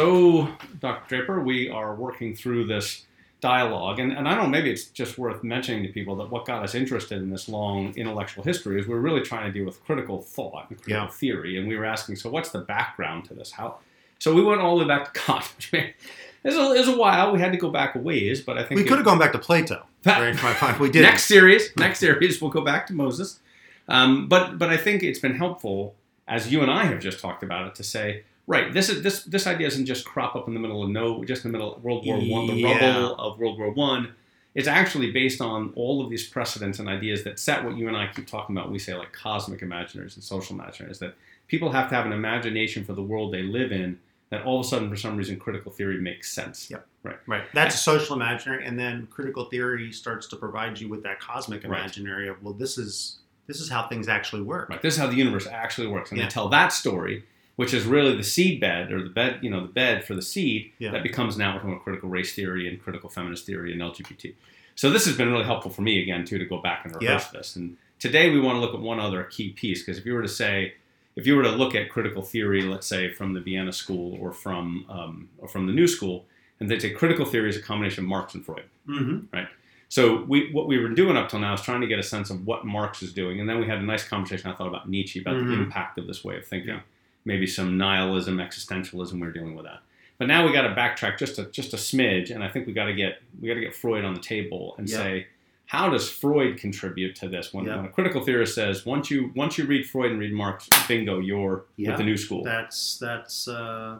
So, Dr. Draper, we are working through this dialogue, and, and I don't know, maybe it's just worth mentioning to people that what got us interested in this long intellectual history is we're really trying to deal with critical thought and critical Yeah. theory, and we were asking, so what's the background to this? How? So we went all the way back to Kant. which may- It was, a, a while. We had to go back a ways, but I think We could have gone back to Plato. That- Right, fine, fine, we did. Next series, next series, we'll go back to Moses. Um, but but I think it's been helpful, as you and I have just talked about it, to say, right, this is this this idea doesn't just crop up in the middle of no, just in the middle of World War One, the Yeah. rubble of World War One. It's actually based on all of these precedents and ideas that set what you and I keep talking about. We say like cosmic imaginaries and social imaginaries that people have to have an imagination for the world they live in. That all of a sudden, for some reason, critical theory makes sense. Yep. Right. Right. That's a social imaginary, and then critical theory starts to provide you with that cosmic Right. imaginary of well, this is this is how things actually work. Right. This is how the universe actually works, and Yeah. they tell that story, which is really the seed bed or the bed, you know, the bed for the seed Yeah. that becomes now a critical race theory and critical feminist theory and LGBT. So this has been really helpful for me again too to go back and rehearse this. And today we want to look at one other key piece because if you were to say, if you were to look at critical theory, let's say from the Vienna School or from um, or from the New School, and they say critical theory is a combination of Marx and Freud. Mm-hmm. So we, what we were doing up till now is trying to get a sense of what Marx is doing, and then we had a nice conversation. I thought about Nietzsche, about the Mhm. impact of this way of thinking, Yeah. Maybe some nihilism, existentialism. We are dealing with that, but now we got to backtrack just a just a smidge, and I think we got to get we got to get Freud on the table and Yeah. say, how does Freud contribute to this? When, Yeah. when a critical theorist says, once you once you read Freud and read Marx, bingo, you're Yeah. with the new school. That's that's uh,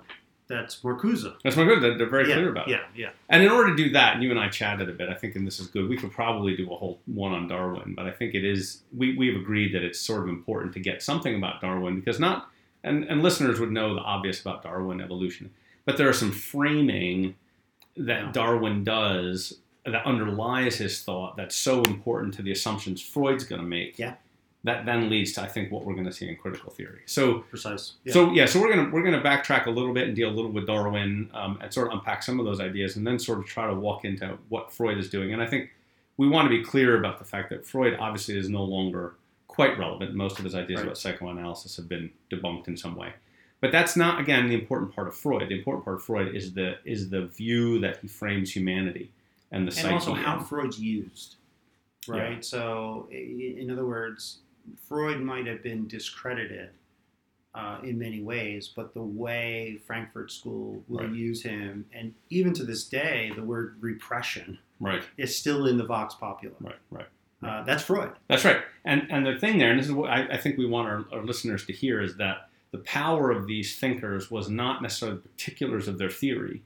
that's Marcuse. That's good. They're, they're very yeah, clear about it. yeah, yeah. And in order to do that, and you and I chatted a bit, I think, and this is good, we could probably do a whole one on Darwin, but I think it is, we, we've agreed that it's sort of important to get something about Darwin because not, and, and listeners would know the obvious about Darwin evolution, but there are some framing that. Darwin does that underlies his thought that's so important to the assumptions Freud's going to make. Yeah. That then leads to, I think, what we're going to see in critical theory. So, Precise. Yeah. so yeah, so we're gonna we're gonna backtrack a little bit and deal a little with Darwin um, and sort of unpack some of those ideas, and then sort of try to walk into what Freud is doing. And I think we want to be clear about the fact that Freud obviously is no longer quite relevant. Most of his ideas Right. about psychoanalysis have been debunked in some way. But that's not again the important part of Freud. The important part of Freud is the is the view that he frames humanity and the and psyche. also how Freud's used, right? So, in other words, Freud might have been discredited uh, in many ways, but the way Frankfurt School will Right. use him, and even to this day, the word repression right, is still in the Vox Populi. right, right. Uh, that's Freud. That's right. And and the thing there, and this is what I, I think we want our, our listeners to hear, is that the power of these thinkers was not necessarily the particulars of their theory,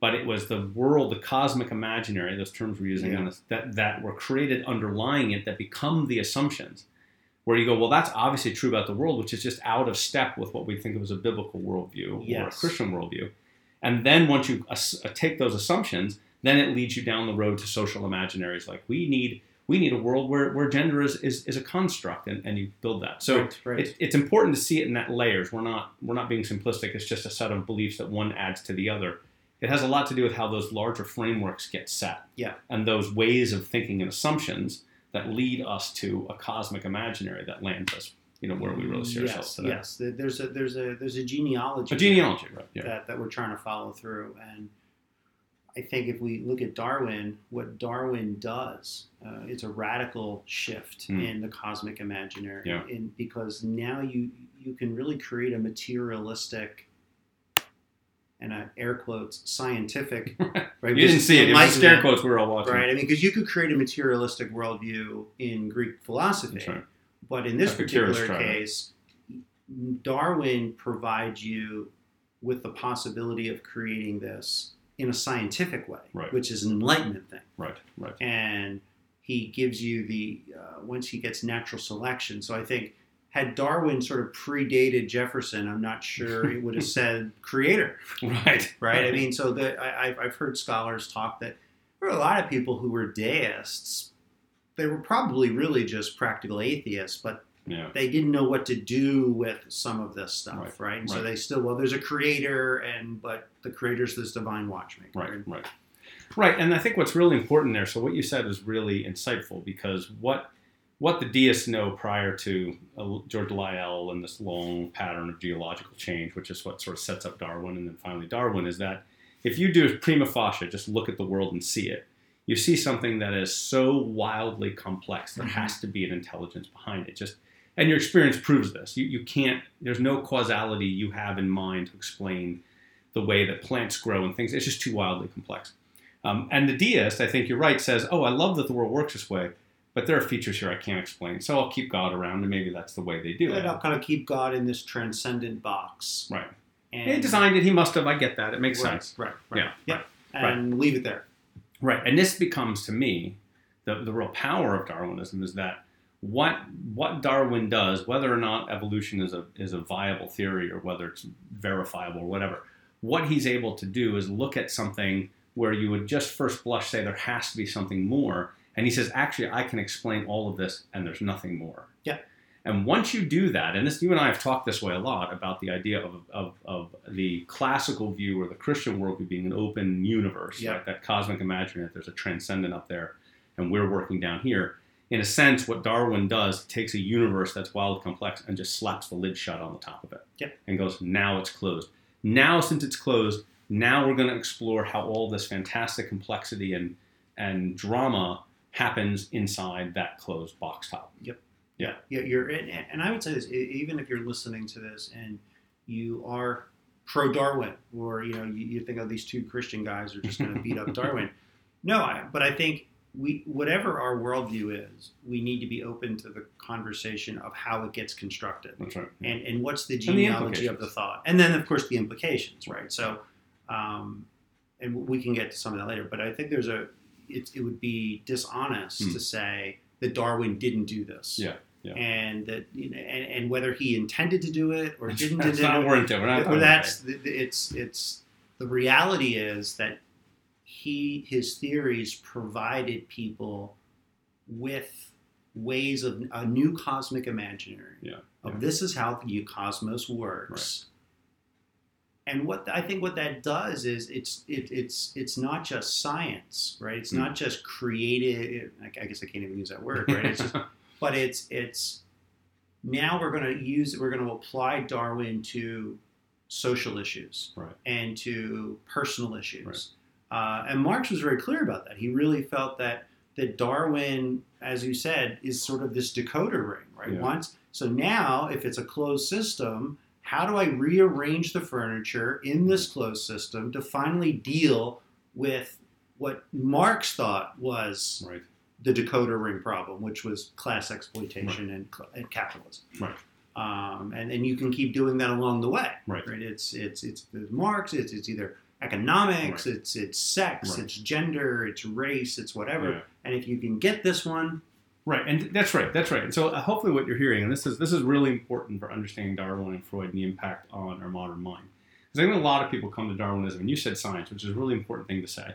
but it was the world, the cosmic imaginary, those terms we're using, Yeah. on this, that, that were created underlying it that become the assumptions. Where you go, well, that's obviously true about the world, which is just out of step with what we think of as a biblical worldview or a Christian worldview. And then once you uh, take those assumptions, then it leads you down the road to social imaginaries like we need we need a world where, where gender is, is, is a construct and, and you build that. So right, right. it's, it's important to see it in that layers. We're not we're not being simplistic. It's just a set of beliefs that one adds to the other. It has a lot to do with how those larger frameworks get set. Yeah. And those ways of thinking and assumptions that lead us to a cosmic imaginary that lands us, you know, where we really see ourselves yes, today. yes. There- There's a there's a there's a genealogy. A genealogy, right? Yeah. that, that we're trying to follow through. And I think if we look at Darwin, what Darwin does, uh, it's a radical shift Hmm. in the cosmic imaginary. Yeah. In, because now you you can really create a materialistic and uh, air quotes scientific. right? You didn't see it. It the scare quotes we were all watching. Right. I mean, because you could create a materialistic worldview in Greek philosophy. Right. But in this particular case, Darwin provides you with the possibility of creating this in a scientific way, Right. which is an enlightenment thing. Right. Right. And he gives you the, uh, once he gets natural selection. So I think had Darwin sort of predated Jefferson, I'm not sure it would have said creator, Right. right? I mean, so the, I, I've- I've heard scholars talk that there were a lot of people who were deists. They were probably really just practical atheists, but Yeah. they didn't know what to do with some of this stuff, Right, right? And so they still, well, there's a creator, and but the creator's this divine watchmaker. Right, right. Right, and I think what's really important there, so what you said is really insightful because what what the deists know prior to uh, George Lyell and this long pattern of geological change, which is what sort of sets up Darwin and then finally Darwin, is that if you do prima facie, just look at the world and see it, you see something that is so wildly complex. There mm-hmm. has to be an intelligence behind it. Just and your experience proves this. You, you can't. There's no causality you have in mind to explain the way that plants grow and things. It's just too wildly complex. Um, and the deist, I think you're right, says, "Oh, I love that the world works this way." but there are features here I can't explain. So I'll keep God around, and maybe that's the way they do it. I'll kind of keep God in this transcendent box. Right. And he designed it. He must have. I get that. It makes right, sense. Right. Right. Yeah. Yeah. Right, and right. leave it there. Right. And this becomes to me the the real power of Darwinism is that what what Darwin does, whether or not evolution is a is a viable theory or whether it's verifiable or whatever, what he's able to do is look at something where you would just first blush say there has to be something more and he says, actually, I can explain all of this, and there's nothing more. Yeah. And once you do that, and this, you and I have talked this way a lot about the idea of, of, of the classical view or the Christian worldview being an open universe, right? that cosmic imaginary, that there's a transcendent up there, and we're working down here. In a sense, what Darwin does takes a universe that's wildly complex and just slaps the lid shut on the top of it, yeah. and goes, now it's closed. Now, since it's closed, now we're going to explore how all this fantastic complexity and and drama happens inside that closed box top. Yep. Yeah. Yeah. You're and, and I would say this even if you're listening to this and you are pro Darwin or you know you, you think of these two Christian guys are just going to beat up Darwin. No, I, but I think we whatever our worldview is, we need to be open to the conversation of how it gets constructed. That's right. Yeah. And and what's the genealogy the of the thought, and then of course the implications, right? So, um, and we can get to some of that later. But I think there's a it, it would be dishonest mm. to say that Darwin didn't do this. Yeah. Yeah. And that you know, and, and, whether he intended to do it or didn't that's not We're not or that's the, it's it's the reality is that he his theories provided people with ways of a new cosmic imaginary. Yeah. Of yeah. this is how the cosmos works. Right and what I think what that does is it's it, it's it's not just science, right? It's mm. not just creative. I guess I can't even use that word, right? It's just, but it's it's now we're going to use we're going to apply Darwin to social issues right. and to personal issues. Uh, and Marx was very clear about that. He really felt that that Darwin, as you said, is sort of this decoder ring, right? Yeah. Once so now, if it's a closed system, how do I rearrange the furniture in this closed system to finally deal with what Marx thought was right. the decoder ring problem, which was class exploitation right. and, and, capitalism. Right. Um, and, and you can keep doing that along the way. Right. right? It's it's it's Marx. It's it's either economics. Right. It's it's sex. Right. It's gender. It's race. It's whatever. Yeah. And if you can get this one, Right, and that's right. That's right. And so, uh, hopefully, what you're hearing, and this is this is really important for understanding Darwin and Freud and the impact on our modern mind, because I think a lot of people come to Darwinism, and you said science, which is a really important thing to say.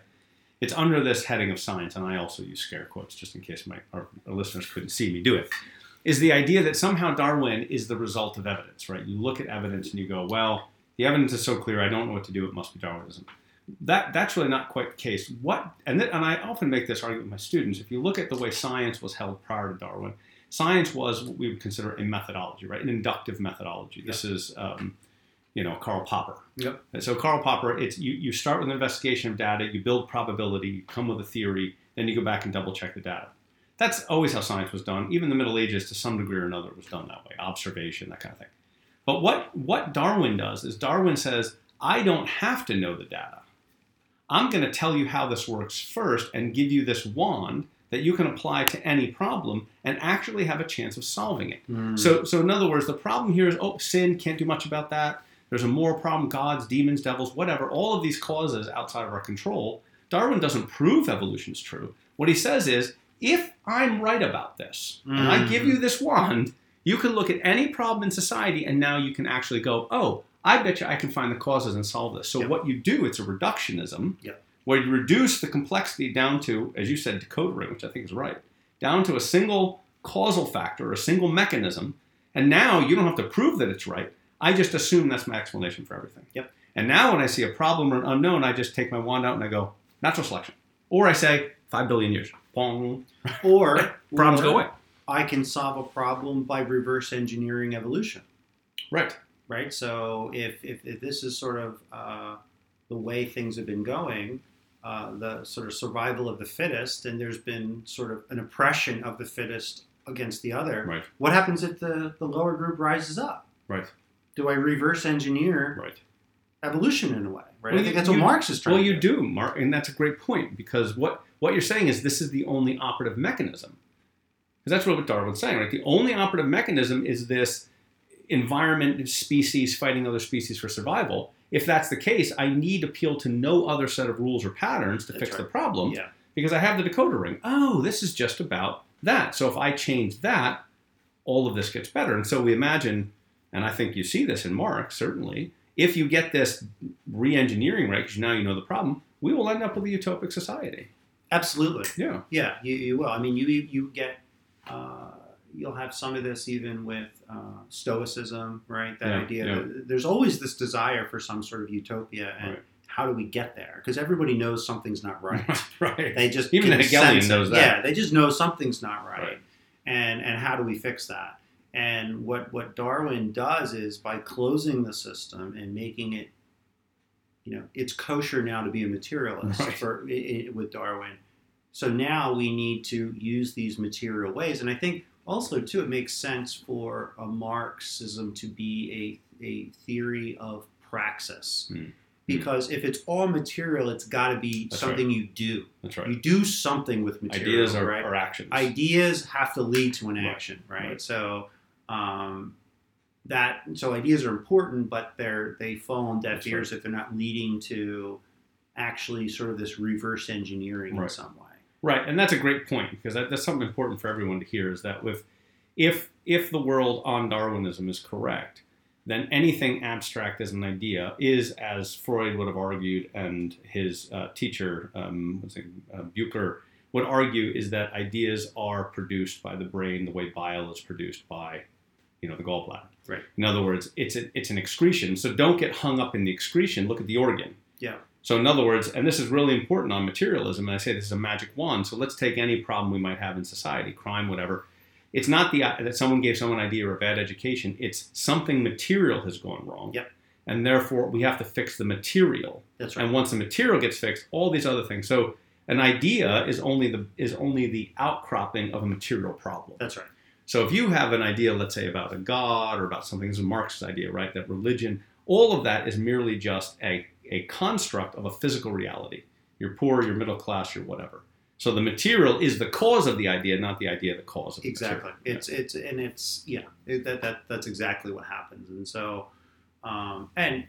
It's under this heading of science, and I also use scare quotes just in case my our, our listeners couldn't see me do it. Is the idea that somehow Darwin is the result of evidence, right? You look at evidence and you go, well, the evidence is so clear, I don't know what to do. It must be Darwinism that that's really not quite the case. What and th- and I often make this argument with my students. If you look at the way science was held prior to Darwin, science was what we would consider a methodology, right? An inductive methodology. Yep. This is um, you know Karl Popper. Yep. And so Karl Popper, it's you, you start with an investigation of data, you build probability, you come with a theory, then you go back and double check the data. That's always how science was done. Even the Middle Ages, to some degree or another, was done that way. Observation, that kind of thing. But what what Darwin does is Darwin says, I don't have to know the data. I'm going to tell you how this works first and give you this wand that you can apply to any problem and actually have a chance of solving it. Mm. So, so in other words, the problem here is oh, sin can't do much about that. There's a moral problem, gods, demons, devils, whatever. All of these causes outside of our control. Darwin doesn't prove evolution is true. What he says is, if I'm right about this, mm. and I give you this wand, you can look at any problem in society, and now you can actually go, oh, I bet you I can find the causes and solve this. So yep. what you do, it's a reductionism, yep. where you reduce the complexity down to, as you said, decodering, which I think is right, down to a single causal factor, a single mechanism, and now you don't have to prove that it's right. I just assume that's my explanation for everything. Yep. And now when I see a problem or an unknown, I just take my wand out and I go, natural selection. Or I say, five billion years. Pong. Or problems or, go away. I can solve a problem by reverse engineering evolution. Right. Right. So if if, if this is sort of uh, the way things have been going, uh, the sort of survival of the fittest, and there's been sort of an oppression of the fittest against the other. Right. What happens if the, the lower group rises up? Right. Do I reverse engineer Right. evolution in a way? Right. Well, I think you- that's what you- Marx is trying Well, you do, Mark, and that's a great point because what what you're saying is this is the only operative mechanism. Because that's what Darwin's saying, right? The only operative mechanism is this environment, of species fighting other species for survival. If that's the case, I need to appeal to no other set of rules or patterns to That's fix right. the problem Yeah. because I have the decoder ring. Oh, this is just about that. So if I change that, all of this gets better. And so we imagine, and I think you see this in Marx, certainly, if you get this re engineering right, because now you know the problem, we will end up with a utopic society. Absolutely. Yeah. Yeah, you, you will. I mean, you you get uh, you'll have some of this even with uh, Stoicism, right? That Yeah, idea. yeah. That there's always this desire for some sort of utopia, and Right. how do we get there? Because everybody knows something's not right. right. They just Even Hegelian knows that. Yeah, they just know something's not right. Right. And and how do we fix that? And what what Darwin does is by closing the system and making it, you know, it's kosher now to be a materialist Right. for i i with Darwin. So now we need to use these material ways, and I think also too it makes sense for a Marxism to be a a theory of praxis. Hmm. Because if it's all material, it's got to be That's something you do. That's right. You do something with material. Ideas are, right? are actions. Ideas have to lead to an action, right? right. So um, that so ideas are important, but they're they fall on deaf ears if they're not leading to actually sort of this reverse engineering in some way. Right, and that's a great point because that, that's something important for everyone to hear. Is that with if if the world on Darwinism is correct, then anything abstract as an idea is, as Freud would have argued, and his uh, teacher, um, what's it, uh, Bucher, would argue, is that ideas are produced by the brain the way bile is produced by, you know, the gallbladder. Right. In other words, it's a, it's an excretion. So don't get hung up in the excretion. Look at the organ. Yeah. So in other words, and this is really important on materialism, and I say this is a magic wand. So let's take any problem we might have in society, crime, whatever. It's not the that someone gave someone an idea or a bad education. It's something material has gone wrong. Yep. And therefore, we have to fix the material. That's right. And once the material gets fixed, all these other things. So an idea is only the is only the outcropping of a material problem. That's right. So if you have an idea, let's say about a god or about something, this is Marx's idea, right? That religion, all of that is merely just a, a construct of a physical reality. You're poor, you're middle class, you're whatever. So the material is the cause of the idea, not the idea the cause of the Exactly. material. It's it's and it's yeah. It, that that that's exactly what happens. And so, um, and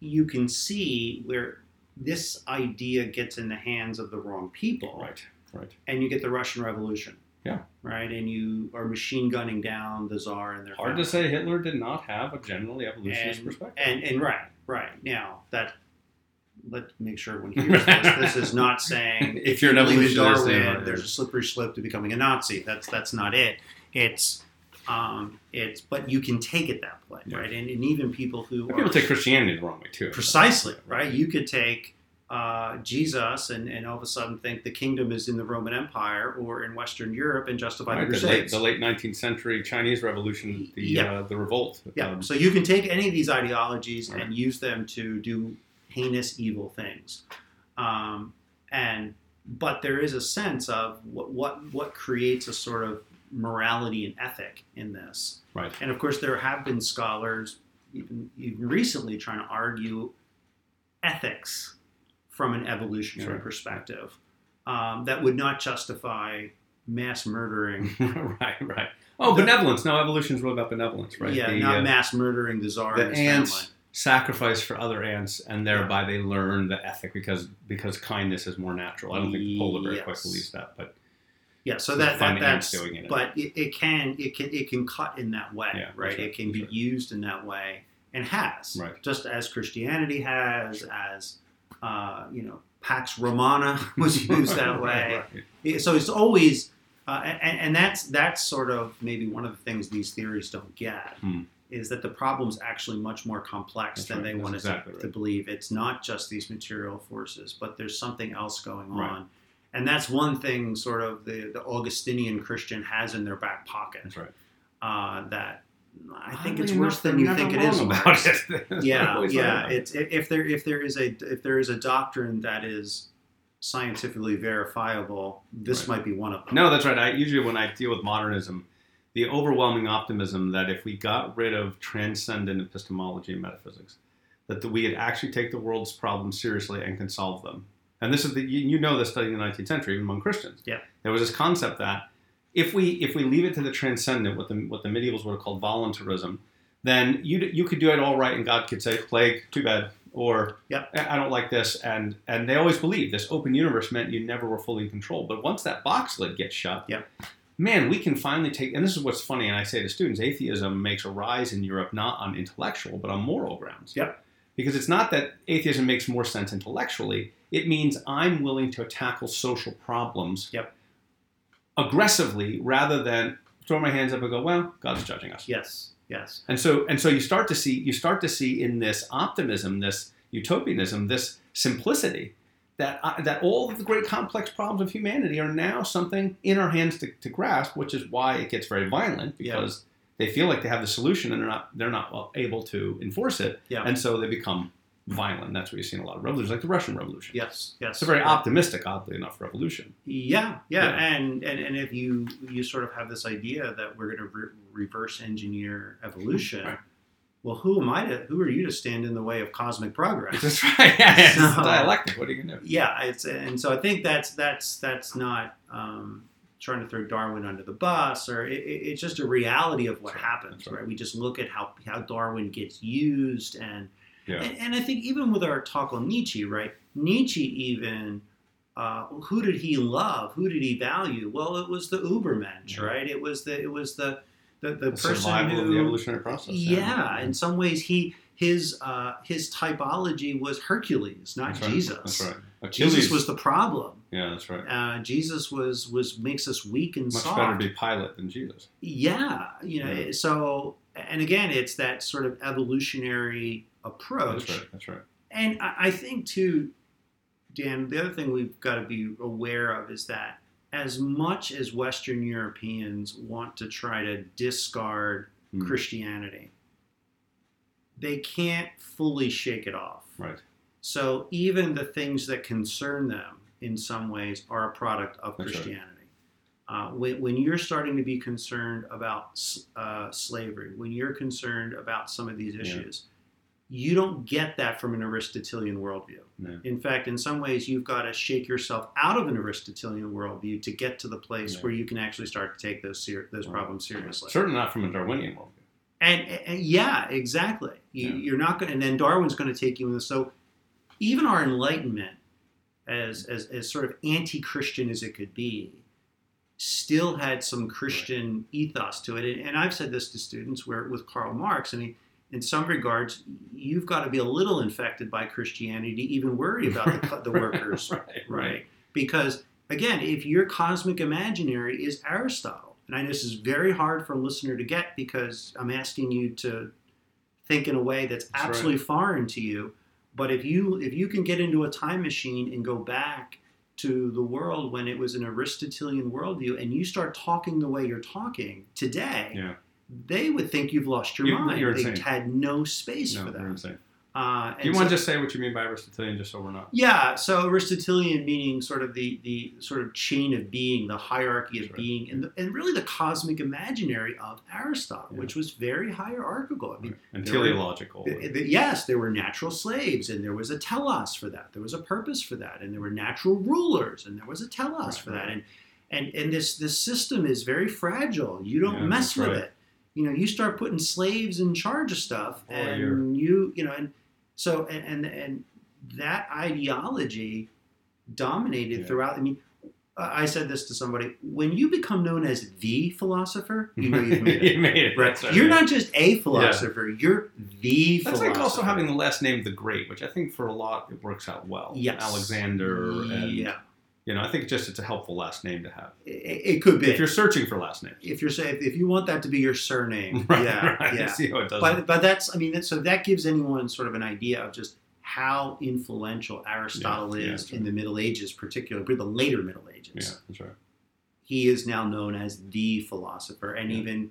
you can see where this idea gets in the hands of the wrong people, Right, right. and you get the Russian Revolution. Yeah. Right, and you are machine gunning down the czar and their Hard family. to say Hitler did not have a generally evolutionist and, perspective. and and right, right now that. Let's make sure everyone hears this. This is not saying If you're you an evolutionist, Darwin, there's a slippery slope to becoming a Nazi. That's that's not it. It's um, it's but you can take it that way, Yeah. right? And, and even people who are people take Christianity the wrong way too. precisely right. You could take uh, Jesus and, and all of a sudden think the kingdom is in the Roman Empire or in Western Europe and justify Right, the the, late, Crusades. the late 19th century Chinese Revolution, the Yeah. uh, the revolt. Yeah. Um, so you can take any of these ideologies Right. and use them to do heinous, evil things. Um, and but there is a sense of what what what creates a sort of morality and ethic in this. Right. And of course, there have been scholars even even recently trying to argue ethics from an evolutionary Sure. perspective um, that would not justify mass murdering. right, right. Oh, The- benevolence. No, evolution is really about benevolence, right? Yeah, the, not uh, mass murdering the czar the and ants family. sacrifice for other ants, and thereby they learn the ethic because because kindness is more natural. I don't think Polar Bear quite believes that, but Yeah, so Just that, that that's doing it. but it, it can it can it can cut in that way, Yeah, right? right, It can be right. used in that way and has, Right. Just as Christianity has, as uh, you know, Pax Romana was used that way. Right. So it's always, uh, and, and that's that's sort of maybe one of the things these theories don't get Hmm. is that the problem's actually much more complex That's than right, they that's want exactly us to, right. to believe. It's not just these material forces, but there's something else going on, and that's one thing sort of the, the Augustinian Christian has in their back pocket. That's right. Uh, that I think Oddly it's worse than you think it is. about it. Yeah, yeah. right about it. It's if there if there is a if there is a doctrine that is scientifically verifiable, this Right. might be one of them. No, that's right. I usually when I deal with modernism, the overwhelming optimism that if we got rid of transcendent epistemology and metaphysics, that the, we could actually take the world's problems seriously and can solve them. And this is the you, you know this studying the 19th century even among Christians. Yeah. There was this concept that if we if we leave it to the transcendent, what the what the medievals would have called voluntarism, then you you could do it all right, and God could say plague, too bad, or Yep. I don't like this, and and they always believed this open universe meant you never were fully in control. But once that box lid gets shut, Yep. man, we can finally take. And this is what's funny, and I say to students, atheism makes a rise in Europe not on intellectual but on moral grounds. Yep. Because it's not that atheism makes more sense intellectually. It means I'm willing to tackle social problems Yep. Aggressively rather than throw my hands up and go, well, God's judging us. Yes. Yes. And so and so you start to see you start to see in this optimism, this utopianism, this simplicity that uh, that all of the great complex problems of humanity are now something in our hands to, to grasp, which is why it gets very violent Yeah. because they feel like they have the solution and they're not they're not able to enforce it, Yeah. and so they become violent. That's where you've seen a lot of revolutions, like the Russian Revolution. Yes. Yes. It's a very optimistic, oddly enough, revolution. Yeah, yeah, Yeah. and and and if you you sort of have this idea that we're going to re- reverse engineer evolution, Right. well, who am I to? Who are you to stand in the way of cosmic progress? That's right. Yeah, it's So- dialectic. What are you gonna do? yeah, it's and so I think that's that's that's not um, trying to throw Darwin under the bus, or it, it- it's just a reality of what happens, right. right? We just look at how how Darwin gets used, and Yeah. and, and I think even with our talk on Nietzsche, right? Nietzsche even. Uh, who did he love? Who did he value? Well, it was the Ubermensch, Yeah. right? It was the it was the the, the The person survival who of the evolutionary process. yeah, in some ways, he his uh, his typology was Hercules, not That's right. Jesus. That's right. Jesus was the problem. Yeah, that's right. Uh, Jesus was was makes us weak and Much soft. better to be Pilate than Jesus. yeah, you know. Yeah. So, and again, it's that sort of evolutionary approach. That's right. That's right. And I, I think too, Dan. The other thing we've got to be aware of is that as much as Western Europeans want to try to discard Hmm. Christianity, they can't fully shake it off. Right. So even the things that concern them in some ways are a product of That's right. Christianity. Uh, when, when you're starting to be concerned about uh, slavery, when you're concerned about some of these Yeah. You don't get that from an Aristotelian worldview. No. In fact, in some ways, you've got to shake yourself out of an Aristotelian worldview to get to the place where you can actually start to take those ser- those Right. problems seriously. Certainly not from a Darwinian worldview. And, and yeah, exactly. You, Yeah. You're not going, and then Darwin's going to take you in this. So even our Enlightenment, as as, as sort of anti-Christian as it could be, still had some Christian ethos to it. And, and I've said this to students, where with Karl Marx, I mean, in some regards, you've got to be a little infected by Christianity to even worry about the, the workers right. right? Because again, if your cosmic imaginary is Aristotle, and I know this is very hard for a listener to get because I'm asking you to think in a way that's That's absolutely foreign to you. But if you if you can get into a time machine and go back to the world when it was an Aristotelian worldview, and you start talking the way you're talking today, Yeah. They would think you've lost your You- mind. you're they insane. had no space No, for you're that. Uh, Do you want so- to just say what you mean by Aristotelian, just so we're not? yeah, so Aristotelian meaning sort of the the sort of chain of being, the hierarchy of right. being, and the, and really the cosmic imaginary of Aristotle, Yeah. which was very hierarchical. I mean, and there were- teleological. th- th- yes, there were natural slaves, and there was a telos for that. There was a purpose for that, and there were natural rulers, and there was a telos Right, for that. And and and this this system is very fragile. You don't Yeah, mess with right. it. You know, you start putting slaves in charge of stuff, Oh, and you're- you you know, and so and and, and that ideology dominated Yeah. throughout. I mean. I said this to somebody. When you become known as the philosopher, you know you've made it. you made it. Right? Right. You're not just a philosopher. You're the philosopher. That's philosopher. like also having the last name of the Great, which I think for a lot it works out well. Yes. Alexander. And, Yeah. You know, I think just it's a helpful last name to have. It, it could be. If you're searching for last names. if you're saying if you want that to be your surname, Right, yeah, right. yeah. See how it does. But but that's I mean that, so that gives anyone sort of an idea of just how influential Aristotle yeah, is yeah, in right. the Middle Ages, particularly the later Middle Ages. Yeah, that's right. He is now known as the philosopher, and yeah. even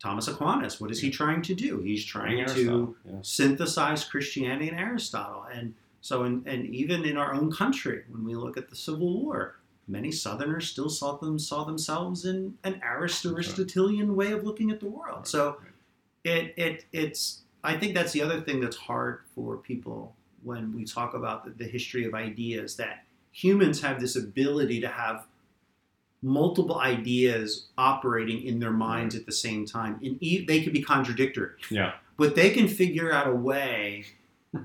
Thomas Aquinas. What is he trying to do? He's trying to synthesize Christianity and Aristotle, and so and even in our own country, when we look at the Civil War, many Southerners still saw them saw themselves in an Aristotelian way of looking at the world. So it it it's I think that's the other thing that's hard for people when we talk about the, the history of ideas that humans have this ability to have multiple ideas operating in their minds at the same time. And they can be contradictory. Yeah. But they can figure out a way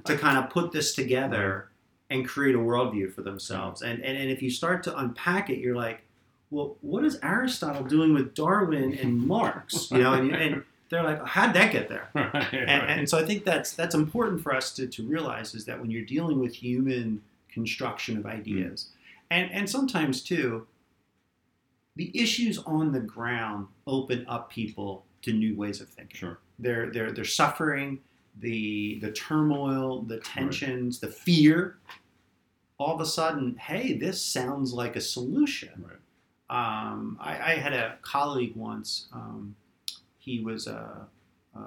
to kind of put this together and create a worldview for themselves. And, and, and if you start to unpack it, you're like, well, what is Aristotle doing with Darwin and Marx? You know, and, and they're like, how'd that get there? Right, and, right. and, so I think that's that's important for us to, to realize is that when you're dealing with human construction of ideas, mm. and and sometimes too, the issues on the ground open up people to new ways of thinking. Sure. They're they're they're suffering the the turmoil, the tensions, right. the fear. All of a sudden, hey, this sounds like a solution. Right. Um, I, I, had a colleague once. Um, he was a, a,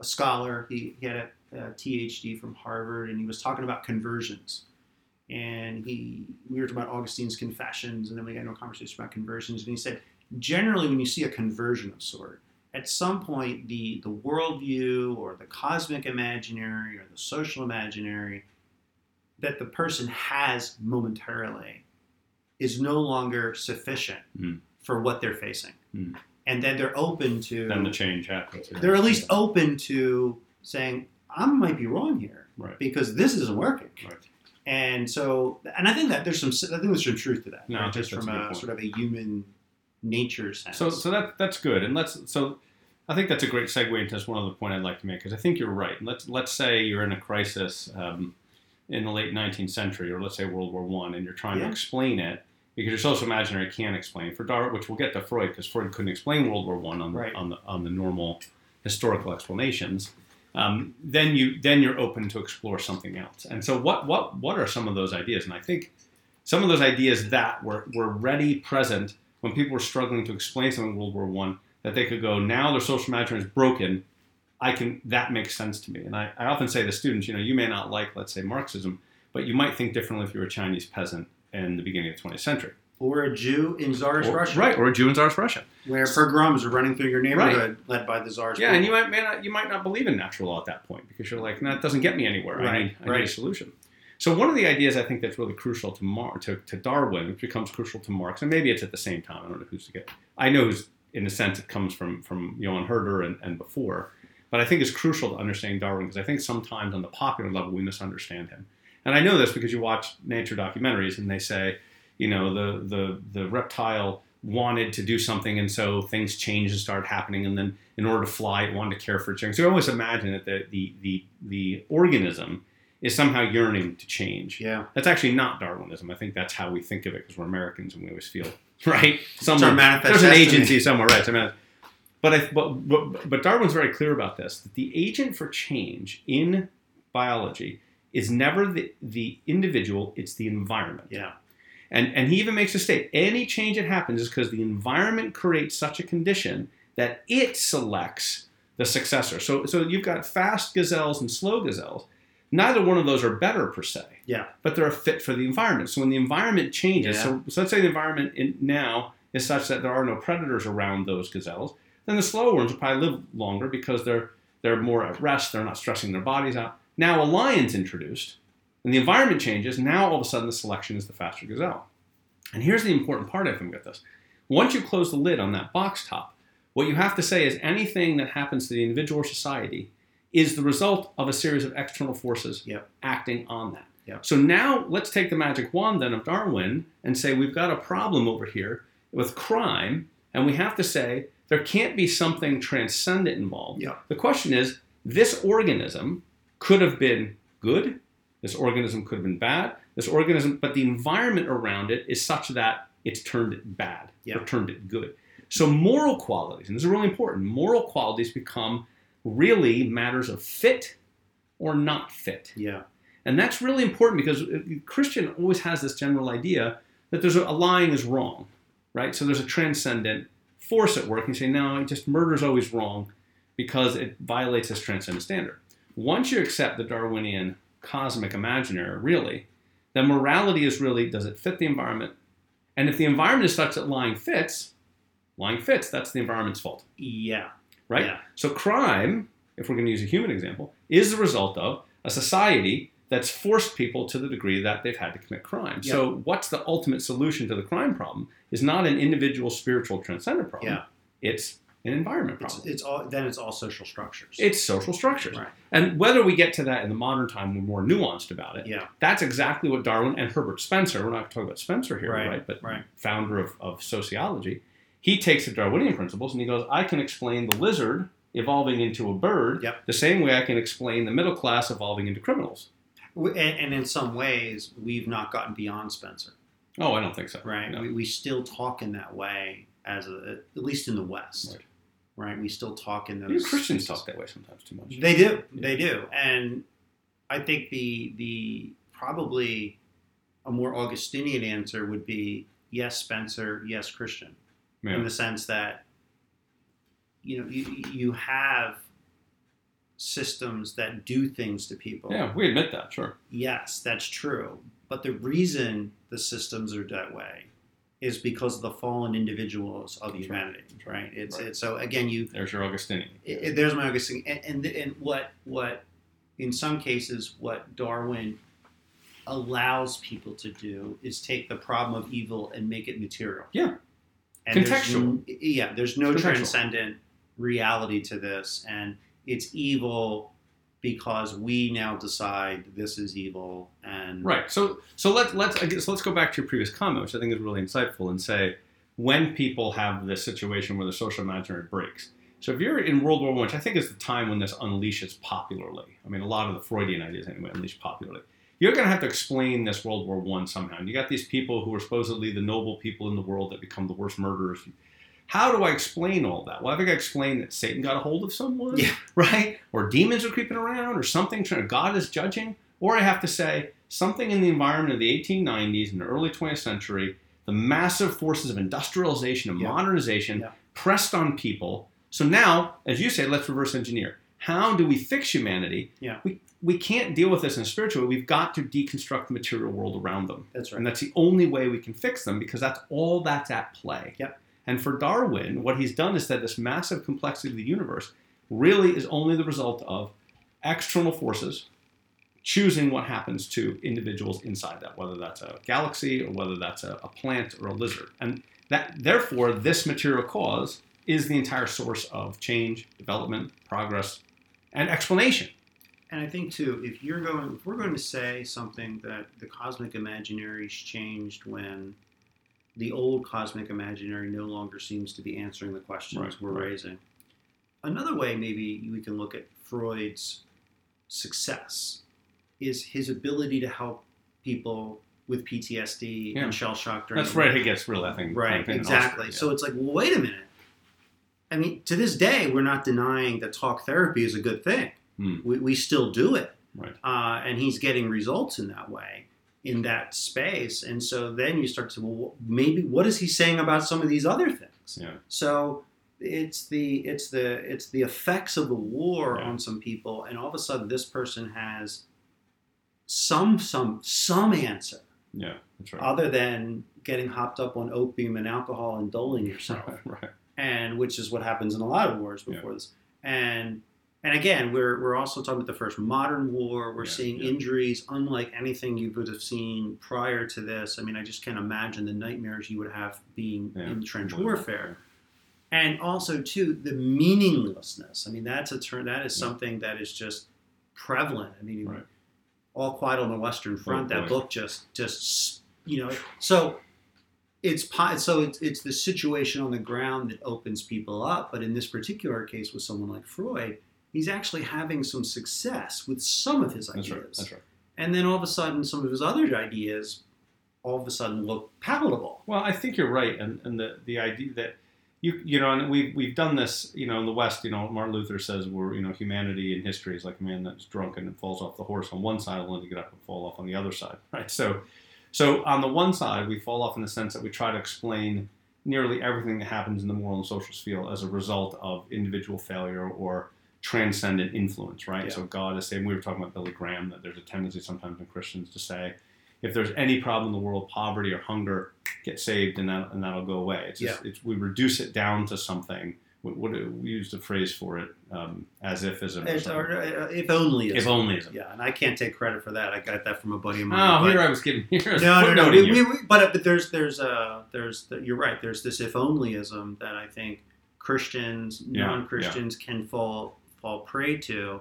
a scholar. He, he had a, a, THD from Harvard, and he was talking about conversions. And he, we were talking about Augustine's Confessions, and then we got into a conversation about conversions. And he said, generally, when you see a conversion of sort, at some point, the the worldview or the cosmic imaginary or the social imaginary that the person has momentarily is no longer sufficient mm. for what they're facing. Mm and then they're open to then the change happens. Yeah. They're at least open to saying, "I might be wrong here, right. because this isn't working." Right. And so, and I think that there's some, I think there's some truth to that. No, right? just from a, a sort of a human nature sense. So, so that that's good, and let's so. I think that's a great segue into one other point I'd like to make because I think you're right. Let's let's say you're in a crisis um, in the late 19th century, or let's say World War One, and you're trying yeah. to explain it because your social imaginary can't explain for Darwin, which we'll get to Freud because Freud couldn't explain World War One on, right. on the on the normal historical explanations. Um, then you then you're open to explore something else. And so what what what are some of those ideas? And I think some of those ideas that were were ready present when people were struggling to explain something in World War One that they could go now their social imaginary is broken. I can that makes sense to me. And I, I often say to students, you know, you may not like let's say Marxism, but you might think differently if you're a Chinese peasant in the beginning of the 20th century. Or a Jew in Tsarist or, Russia. Right, or a Jew in Tsarist Russia. Where pogroms are running through your neighborhood right. led by the Tsars. Yeah, people. and you might, not, you might not believe in natural law at that point because you're like, that doesn't get me anywhere. Right. I, need, I right. need a solution. So one of the ideas I think that's really crucial to, Mar- to, to Darwin, which becomes crucial to Marx, and maybe it's at the same time. I don't know who's to get. I know who's in a sense it comes from from Johann Herder and, and before, but I think it's crucial to understanding Darwin because I think sometimes on the popular level we misunderstand him. And I know this because you watch nature documentaries and they say, you know the the the reptile wanted to do something and so things changed and started happening and then in order to fly it wanted to care for its young so you always imagine that the the the, the organism is somehow yearning to change. Yeah. That's actually not darwinism. I think that's how we think of it because we're americans and we always feel right? Somewhere there's an agency somewhere right? So but, I, but, but but darwin's very clear about this that the agent for change in biology is never the, the individual it's the environment. Yeah. And, and he even makes a state any change that happens is because the environment creates such a condition that it selects the successor. So, so you've got fast gazelles and slow gazelles. Neither one of those are better per se. Yeah. But they're a fit for the environment. So when the environment changes, yeah. so, so let's say the environment in, now is such that there are no predators around those gazelles, then the slow ones will probably live longer because they're they're more at rest, they're not stressing their bodies out. Now a lion's introduced, and the environment changes, now all of a sudden the selection is the faster gazelle. And here's the important part, I think, with this. Once you close the lid on that box top, what you have to say is anything that happens to the individual or society is the result of a series of external forces yep. acting on that. Yep. So now let's take the magic wand then of Darwin and say we've got a problem over here with crime, and we have to say there can't be something transcendent involved. Yep. The question is this organism could have been good this organism could have been bad. This organism, but the environment around it is such that it's turned it bad or turned it good. So moral qualities, and this is really important, moral qualities become really matters of fit or not fit. Yeah. And that's really important because uh, Christian always has this general idea that there's a, a lying is wrong, right? So there's a transcendent force at work. And you say, no, just murder is always wrong because it violates this transcendent standard. Once you accept the Darwinian cosmic imaginary, really, then morality is really does it fit the environment? And if the environment is such that lying fits, lying fits, that's the environment's fault. Yeah. Right? Yeah. So crime, if we're going to use a human example, is the result of a society that's forced people to the degree that they've had to commit crime. Yeah. So what's the ultimate solution to the crime problem is not an individual spiritual transcendent problem. Yeah. It's an environment It's, problem. it's all then it's all social structures. It's social structures. Right. And whether we get to that in the modern time, we're more nuanced about it. yeah. That's exactly what Darwin and Herbert Spencer, we're not talking about Spencer here, Right, right? But right. founder of, of sociology, he takes the Darwinian principles and he goes, I can explain the lizard evolving into a bird Yep. the same way I can explain the middle class evolving into criminals. And, and in some ways, we've not gotten beyond Spencer, Oh, I don't think so. right? No. We, we still talk in that way, as a, at least in the West, Right. right? We still talk in those. Even Christians talk that way sometimes too much. They do. They do. And I think the the probably a more Augustinian answer would be yes, Spencer, yes, Christian, in the sense that you know you, you have systems that do things to people. yeah, we admit that, sure. Yes, that's true. But the reason the systems are that way is because of the fallen individuals of That's humanity, right? It's, Right. it's so again you There's your Augustinian. it, it- there's my Augustine, and, and and what what in some cases what Darwin allows people to do is take the problem of evil and make it material. Yeah. And Contextual. n- yeah, there's no transcendent reality to this, and it's evil because we now decide this is evil, and Right. So so let let's I guess let's go back to your previous comment, which I think is really insightful, and say when people have this situation where the social imaginary breaks. So if you're in World War One, which I think is the time when this unleashes popularly. I mean, a lot of the Freudian ideas anyway unleash popularly. You're going to have to explain this World War One somehow. And you got these people who are supposedly the noble people in the world that become the worst murderers. How do I explain all that? Well, I think I explain that Satan got a hold of someone, Yeah. right? Or demons are creeping around, or something. trying- God is judging. Or I have to say something in the environment of the 1890s and the early 20th century, the massive forces of industrialization and Yeah. modernization Yeah. pressed on people. So now, as you say, let's reverse engineer. How do we fix humanity? Yeah. We, we can't deal with this in a spiritual way. We've got to deconstruct the material world around them. that's right. And that's the only way we can fix them because that's all that's at play. Yep. And for Darwin, what he's done is that this massive complexity of the universe really is only the result of external forces choosing what happens to individuals inside that, whether that's a galaxy or whether that's a, a plant or a lizard. And that therefore this material cause is the entire source of change, development, progress, and explanation. And I think too, if you're going, if we're going to say something that the cosmic imaginaries changed when the old cosmic imaginary no longer seems to be answering the questions Right, we're right. raising. Another way, maybe we can look at Freud's success is his ability to help people with PTSD Yeah. and shell shock during. That's the where he gets real, I think. Right, exactly. yeah. So it's like, well, wait a minute. I mean, to this day, we're not denying that talk therapy is a good thing. Hmm. We, we still do it. Right. Uh, and he's getting results in that way, in that space. And so then you start to, well, maybe what is he saying about some of these other things? Yeah. So it's the it's the it's the effects of the war Yeah. on some people, and all of a sudden this person has some some some answer Yeah, that's right. other than getting hopped up on opium and alcohol and doling yourself, right. And which is what happens in a lot of wars before this. And and again, we're we're also talking about the first modern war. We're Yeah, seeing yeah. injuries unlike anything you would have seen prior to this. I mean, I just can't imagine the nightmares you would have being Yeah. in trench warfare. And also too the meaninglessness. I mean, that's a term that is Yeah. something that is just prevalent. I mean, Right. all quiet on the Western Front. Oh, that book just just you know so it's so it's, it's the situation on the ground that opens people up. But in this particular case, with someone like Freud, he's actually having some success with some of his That's ideas. right. That's right. And then all of a sudden, some of his other ideas all of a sudden look palatable. Well, I think you're right, and, and the, the idea that you you know, and we've we've done this, you know, in the West. You know, Martin Luther says we're you know humanity in history is like a man that's drunk and falls off the horse on one side, only to get up and fall off on the other side, right? So, so on the one side, we fall off in the sense that we try to explain nearly everything that happens in the moral and social sphere as a result of individual failure or transcendent influence, right? Yeah. So God is saying we were talking about Billy Graham that there's a tendency sometimes in Christians to say if there's any problem in the world, poverty or hunger, get saved and that and that'll go away. It's just, yeah. it's, we reduce it down to something. What, what we used a phrase for it, um, as if as a or, uh, if only if only yeah, and I can't take credit for that. I got that from a buddy of mine. Oh, here I was giving here. No, no, no. We, we, we, but but there's there's uh there's the, you're right. There's this if onlyism that I think Christians, yeah, non Christians yeah. can fall fall prey to.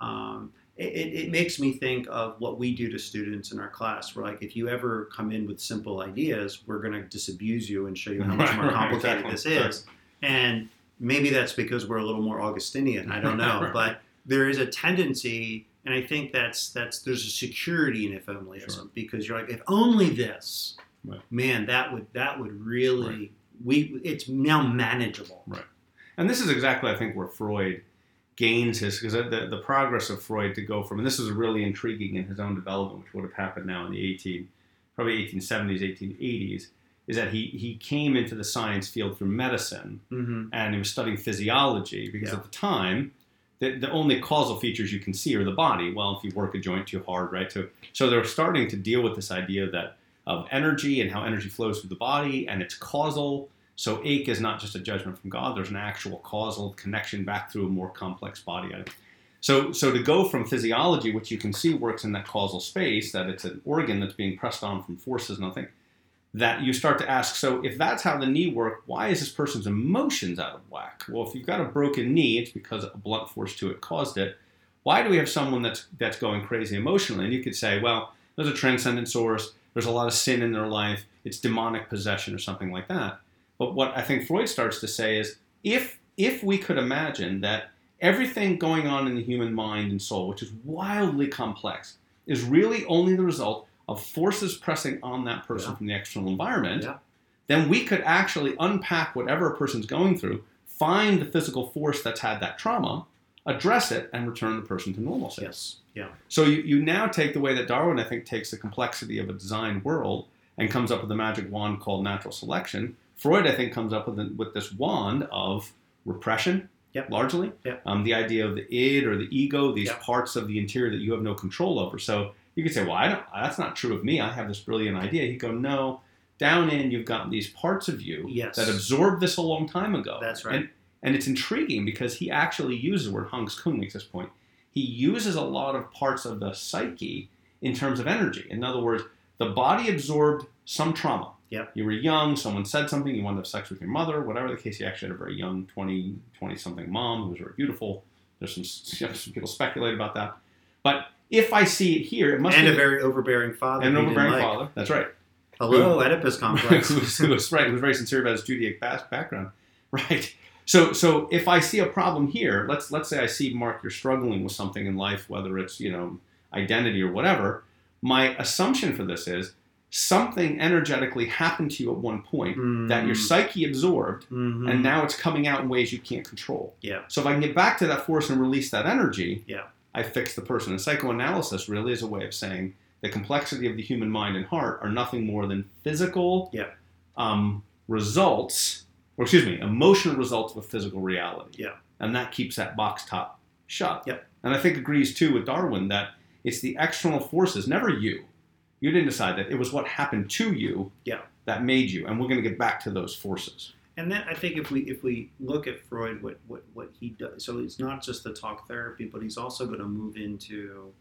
Um, it, it, makes me think of what we do to students in our class. We're like, if you ever come in with simple ideas, we're going to disabuse you and show you how much more complicated this is. And maybe that's because we're a little more Augustinian. I don't know, but there is a tendency, and I think that's that's there's a security in if onlyism sure. because you're like, if only this, right. man, that would that would really right. we it's now manageable. Right. And this is exactly I think where Freud gains his because the, the progress of Freud to go from and this is really intriguing in his own development, which would have happened now in the 18 probably 1870s, 1880s, is that he he came into the science field through medicine mm-hmm. and he was studying physiology because yeah. at the time the, the only causal features you can see are the body. Well, if you work a joint too hard, right? So so they're starting to deal with this idea that of energy and how energy flows through the body and it's causal so ache is not just a judgment from God. There's an actual causal connection back through a more complex body. So, so to go from physiology, which you can see works in that causal space, that it's an organ that's being pressed on from forces, and nothing, that you start to ask, so if that's how the knee worked, why is this person's emotions out of whack? Well, if you've got a broken knee, it's because a blunt force to it caused it. Why do we have someone that's that's going crazy emotionally? And you could say, well, there's a transcendent source, there's a lot of sin in their life, it's demonic possession or something like that. But what I think Freud starts to say is if if we could imagine that everything going on in the human mind and soul, which is wildly complex, is really only the result of forces pressing on that person yeah. from the external environment, yeah. then we could actually unpack whatever a person's going through, find the physical force that's had that trauma, address it, and return the person to normalcy. Yes. Yeah. So you, you now take the way that Darwin, I think, takes the complexity of a designed world and comes up with a magic wand called natural selection, Freud, I think, comes up with, with this wand of repression, yep. largely. Yep. Um, the idea of the id or the ego, these yep. parts of the interior that you have no control over. So you could say, well, I don't, that's not true of me. I have this brilliant idea. He'd go, no, down in, you've got these parts of you yes. that absorbed this a long time ago. That's right. And, and it's intriguing because he actually uses the word Hans Küng makes this point. He uses a lot of parts of the psyche in terms of energy. In other words, the body absorbed some trauma. Yep. You were young, someone said something, you wanted to have sex with your mother, whatever the case. You actually had a very young 20, 20 something mom who was very beautiful. There's some, some people speculate about that. But if I see it here, it must and be. a very overbearing father. And an overbearing like. father. That's right. Hello, Oedipus complex. who, was, who was, right, very sincere about his Judaic background. Right. So, so if I see a problem here, let's let's say I see Mark, you're struggling with something in life, whether it's you know identity or whatever. My assumption for this is something energetically happened to you at one point mm. that your mm. psyche absorbed mm-hmm. and now it's coming out in ways you can't control yeah so if i can get back to that force and release that energy yeah i fix the person and psychoanalysis really is a way of saying the complexity of the human mind and heart are nothing more than physical yeah. um, results or excuse me emotional results of a physical reality yeah and that keeps that box top shut yep. and i think agrees too with darwin that it's the external forces never you you didn't decide that. It was what happened to you yeah. that made you. And we're going to get back to those forces. And then I think if we if we look at Freud, what, what, what he does, so it's not just the talk therapy, but he's also going to move into,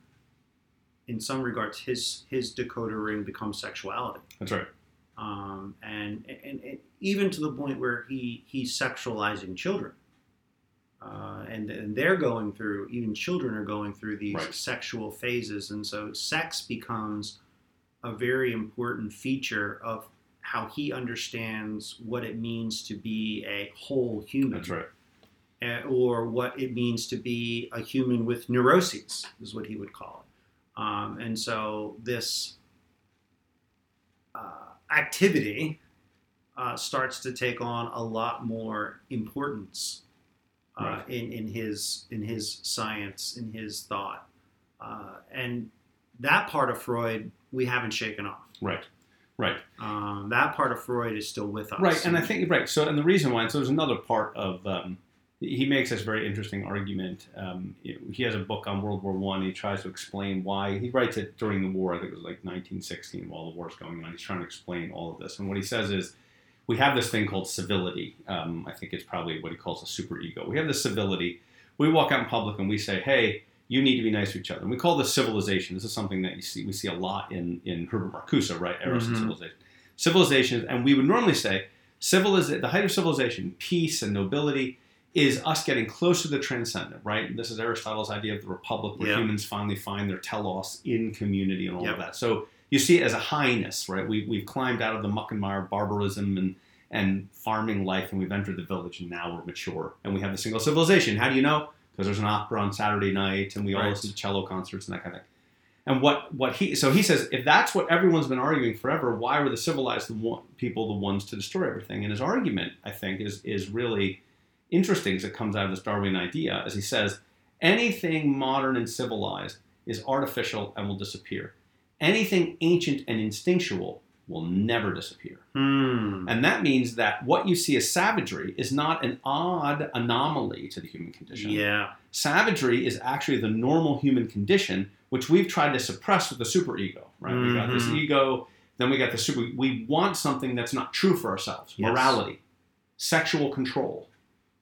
in some regards, his his decoder ring becomes sexuality. That's right. Um, and, and, and even to the point where he he's sexualizing children. Uh, and, and they're going through even children are going through these right. sexual phases and so sex becomes a very important feature of how he understands what it means to be a whole human. That's right. Uh, or what it means to be a human with neuroses, is what he would call it. Um, and so this uh, activity uh, starts to take on a lot more importance uh, Right. in in his in his science, in his thought, uh, and that part of Freud we haven't shaken off. Right. Right. Um, that part of Freud is still with us. Right, and I think right. So, and the reason why, so there's another part of um, he makes this very interesting argument. Um, he has a book on World War One. He tries to explain why he writes it during the war. I think it was like 1916 while the war's going on. He's trying to explain all of this, and what he says is. We have this thing called civility. Um, I think it's probably what he calls a superego. We have this civility. We walk out in public and we say, "Hey, you need to be nice to each other." And we call this civilization. This is something that you see we see a lot in in Herbert Marcuse, right? Eros and Mhm. civilization. Civilizations, and we would normally say civiliz- the height of civilization, peace and nobility, is us getting close to the transcendent, right? This is Aristotle's idea of the republic, where Yeah. humans finally find their telos in community and all of that. So you see it as a highness, right? We, we've climbed out of the muck and mire of barbarism and, and farming life, and we've entered the village, and now we're mature, and we have the single civilization. How do you know? Because there's an opera on Saturday night, and we all Right. listen to cello concerts and that kind of thing. And what, what he so he says if that's what everyone's been arguing forever, why were the civilized people the ones to destroy everything? And his argument, I think, is is really interesting as it comes out of this Darwinian idea, as he says, anything modern and civilized is artificial and will disappear. Anything ancient and instinctual will never disappear. Hmm. And that means that what you see as savagery is not an odd anomaly to the human condition. Yeah. Savagery is actually the normal human condition, which we've tried to suppress with the superego. Right? We got this Mhm. ego, then we got the super. We want something that's not true for ourselves. Yes. Morality, sexual control,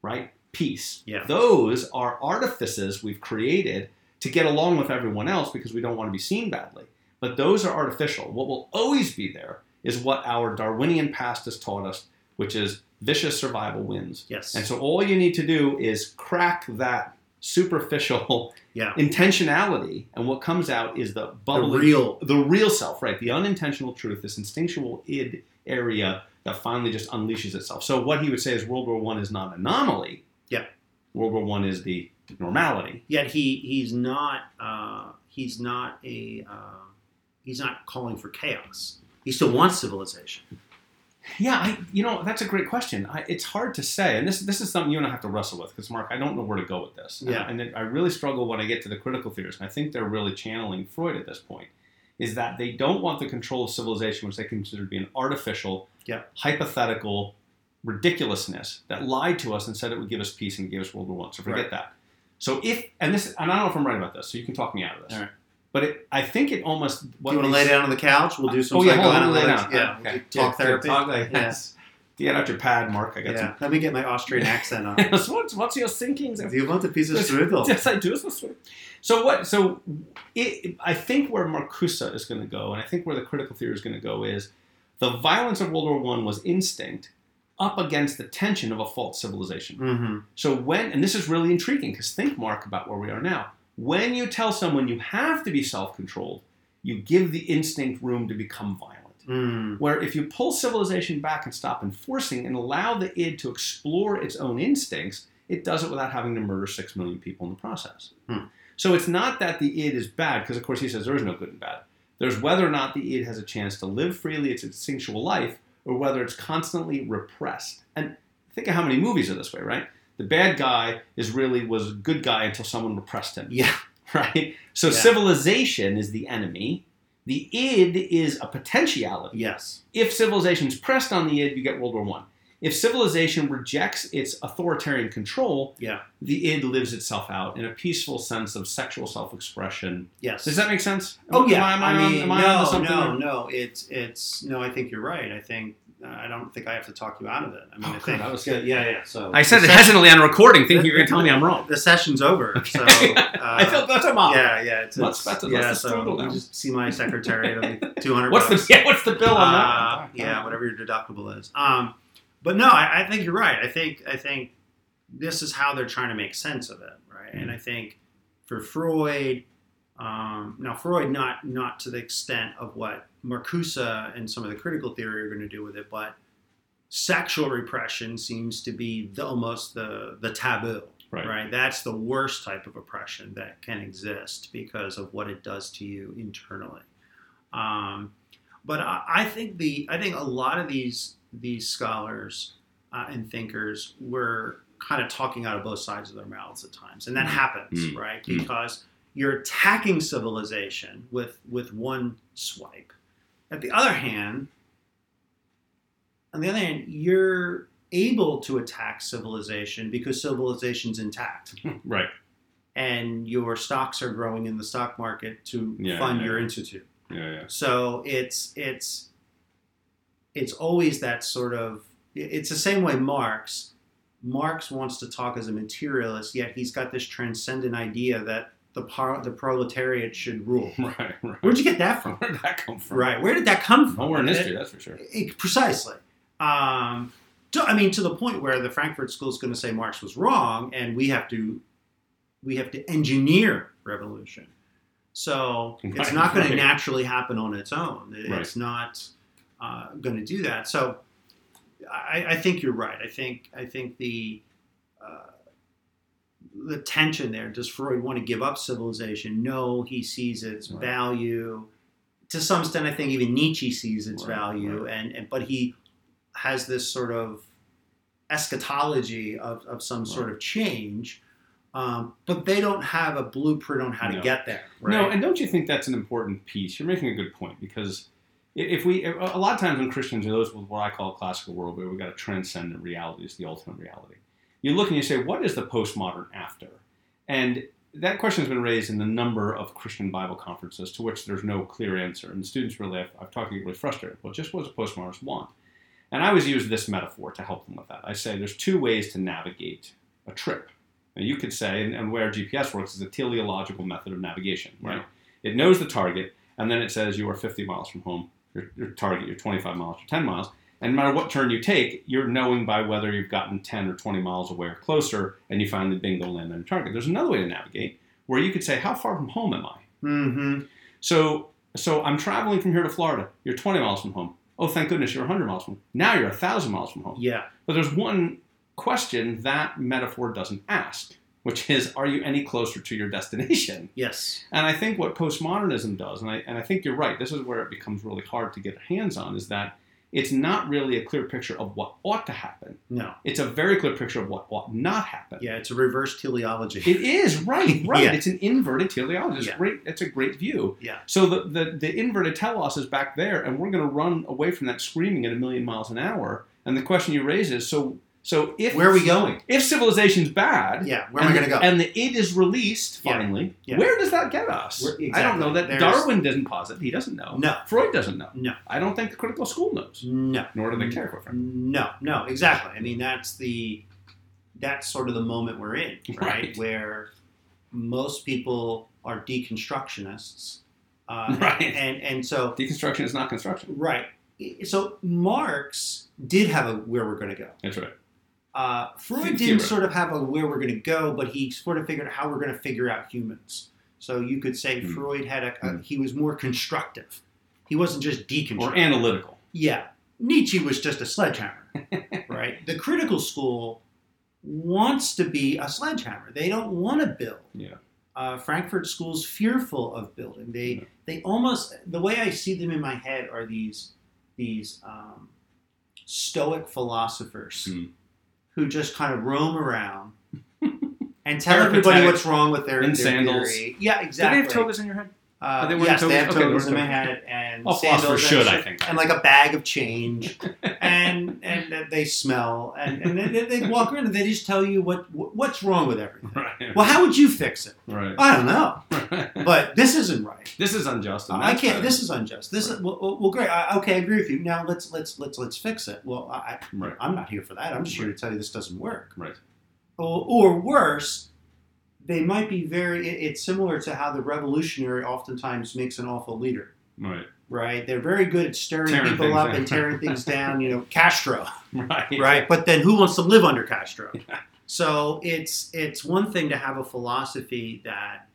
right? Peace. Yeah. Those are artifices we've created to get along with everyone else because we don't want to be seen badly. But those are artificial. What will always be there is what our Darwinian past has taught us, which is vicious survival wins. Yes. And so all you need to do is crack that superficial Yeah. intentionality, and what comes out is the the real. the real self, right? The unintentional truth, this instinctual id area that finally just unleashes itself. So what he would say is World War One is not an anomaly. Yeah. World War One is the normality. Yet he he's not uh, he's not a uh, he's not calling for chaos. He still wants civilization. Yeah, I, you know that's a great question. I, it's hard to say, and this this is something you and I have to wrestle with because Mark, I don't know where to go with this. Yeah. and, and I really struggle when I get to the critical theorists, and I think they're really channeling Freud at this point. Is that they don't want the control of civilization, which they consider to be an artificial, Yeah. hypothetical ridiculousness that lied to us and said it would give us peace and gave us World War One. So forget Right. that. So if and this, and I don't know if I'm right about this, so you can talk me out of this. All right. But it, I think it almost. Do you want to lay down on the couch? We'll do some Oh yeah, hold on, lay down. Yeah, Okay. talk Yeah, therapy. Talk like Yeah. yes. Get out your pad, Mark. I got Yeah. Let me get my Austrian accent on. some. what's, what's your thinking? Do you want a piece of strudel? Yes, I do. It's this way. So what? So it, I think where Marcuse is going to go, and I think where the critical theory is going to go, is the violence of World War One was instinct up against the tension of a false civilization. Mm-hmm. So when, and this is really intriguing because think, Mark, about where we are now. When you tell someone you have to be self-controlled, you give the instinct room to become violent. Mm. Where if you pull civilization back and stop enforcing and allow the id to explore its own instincts, it does it without having to murder six million people in the process. Hmm. So it's not that the id is bad, because of course he says there is no good and bad. There's whether or not the id has a chance to live freely its instinctual life, or whether it's constantly repressed. And think of how many movies are this way, right? The bad guy is really was a good guy until someone repressed him Yeah. right? So Yeah. civilization is the enemy. The id is a potentiality. Yes. If civilization is pressed on the id, you get World War One. If civilization rejects its authoritarian control, Yeah. the id lives itself out in a peaceful sense of sexual self-expression. Yes. Does that make sense? Oh Am yeah. I, am I, I on- mean, am no, something no, no. It's it's no. I think you're right. I think I don't think I have to talk you out of it. I mean, Oh, I think That was good. Yeah, yeah. So I said it session- hesitantly on recording, thinking you're going to tell me I'm wrong. The session's over. So uh, I feel better, Mom. Yeah, yeah. It's, What's it's- better? Yeah, the so you just see my secretary. It'll be two hundred. What's the yeah, what's the bill on Uh, that? yeah, whatever your deductible is. Um, but no, I, I think you're right. I think I think this is how they're trying to make sense of it, right? And I think for Freud, um, now Freud not not to the extent of what Marcuse and some of the critical theory are going to do with it, but sexual repression seems to be the, almost the the taboo. Right. right? That's the worst type of oppression that can exist because of what it does to you internally. Um, but I, I think the I think a lot of these these scholars uh, and thinkers were kind of talking out of both sides of their mouths at times, and that happens, Mm. right? Mm. Because you're attacking civilization with with one swipe. At the other hand, on the other hand, you're able to attack civilization because civilization's intact Right. and your stocks are growing in the stock market to Yeah, fund yeah, your yeah. institute. Yeah. Yeah. So it's it's it's always that sort of it's the same way Marx Marx wants to talk as a materialist, yet he's got this transcendent idea that the par- the proletariat should rule. Right. Right. Where'd you get that from? Where did that come from? Right, where did that come from? Nowhere in It- history, that's for sure. it- precisely. Um, to, I mean, to the point where the Frankfurt School is going to say Marx was wrong, and we have to we have to engineer revolution. So it's not going right. to naturally happen on its own. It- Right. It's not uh, going to do that. So I, I think you're right. I think I think the uh, the tension there. Does Freud want to give up civilization? No, he sees its Right. value. To some extent, I think even Nietzsche sees its Right, value, and, and but he has this sort of eschatology of, of some sort of change. Um, but they don't have a blueprint on how to get there. Right? No, and don't you think that's an important piece? You're making a good point because if we, a lot of times when Christians are those with what I call a classical world, where we've got a transcendent reality, is the ultimate reality. You look and you say, what is the postmodern after? And that question has been raised in a number of Christian Bible conferences to which there's no clear answer. And students really, I've, I've talked to get really frustrated. Well, just what does a postmodernist want? And I always use this metaphor to help them with that. I say there's two ways to navigate a trip. Now, you could say, and, and where GPS works is a teleological method of navigation, right? It knows the target, and then it says you are 50 miles from home. Your, your target, you're 25 miles or 10 miles. And no matter what turn you take, you're knowing by whether you've gotten 10 or 20 miles away or closer, and you finally bingo land on your target. There's another way to navigate where you could say, how far from home am I? hmm So, so I'm traveling from here to Florida. You're 20 miles from home. Oh, thank goodness you're 100 miles from home. Now you're 1,000 miles from home. Yeah. But there's one question that metaphor doesn't ask, which is, are you any closer to your destination? Yes. And I think what postmodernism does, and I, and I think you're right, this is where it becomes really hard to get hands on, is that it's not really a clear picture of what ought to happen. No. It's a very clear picture of what ought not happen. Yeah, it's a reverse teleology. It is, right, right. Yeah. It's an inverted teleology. It's, Yeah. great, it's a great view. Yeah. So the, the, the inverted telos is back there, and we're going to run away from that screaming at a million miles an hour. And the question you raise is, so so if Where are we going? if civilization's bad, Yeah, where am I and going to go? And the it is released finally. Yeah. Where does that get us? Where- I don't know that There's- Darwin doesn't posit. He doesn't know. No. Freud doesn't know. No. I don't think the critical school knows. No. Nor do they care, frankly. No, no, exactly. I mean, that's the that's sort of the moment we're in, right? Right. Where most people are deconstructionists, uh, Right. And and so Deconstruction is not construction. right. So Marx did have a where we're going to go. That's right. Uh, Freud didn't sort of have a where we're going to go, but he sort of figured out how we're going to figure out humans. So you could say Hmm. Freud had a, a Hmm. he was more constructive. He wasn't just deconstructive. Or analytical. Yeah, Nietzsche was just a sledgehammer, right? The critical school wants to be a sledgehammer. They don't want to build. Yeah. Uh, Frankfurt School's fearful of building. They Yeah. they almost the way I see them in my head are these these um, stoic philosophers Hmm. Who just kind of roam around and tell Peripatetic. everybody what's wrong with their, In their sandals. theory. Yeah, Do they exactly. have togas in your head? Uh, they yes, they togas? Okay, togas they're in my wearing head and All sandals and should, I think. and like a bag of change, and and they smell, and and they, they walk around and they just tell you what what's wrong with everything. Right. Well, how would you fix it? right. I don't know, but this isn't right. this is unjust. and I can't. better. This is unjust. This is well, well, great. I, okay, I agree with you. Now let's let's let's let's fix it. Well, I, Right. I, I'm not here for that. I'm just here to tell you this doesn't work. Right. Or, or worse, they might be very. it- It's similar to how the revolutionary oftentimes makes an awful leader. Right. right? They're very good at stirring Tearing people up down. and tearing things down. You know, Castro, Right. right? But then who wants to live under Castro? Yeah. So it's it's one thing to have a philosophy that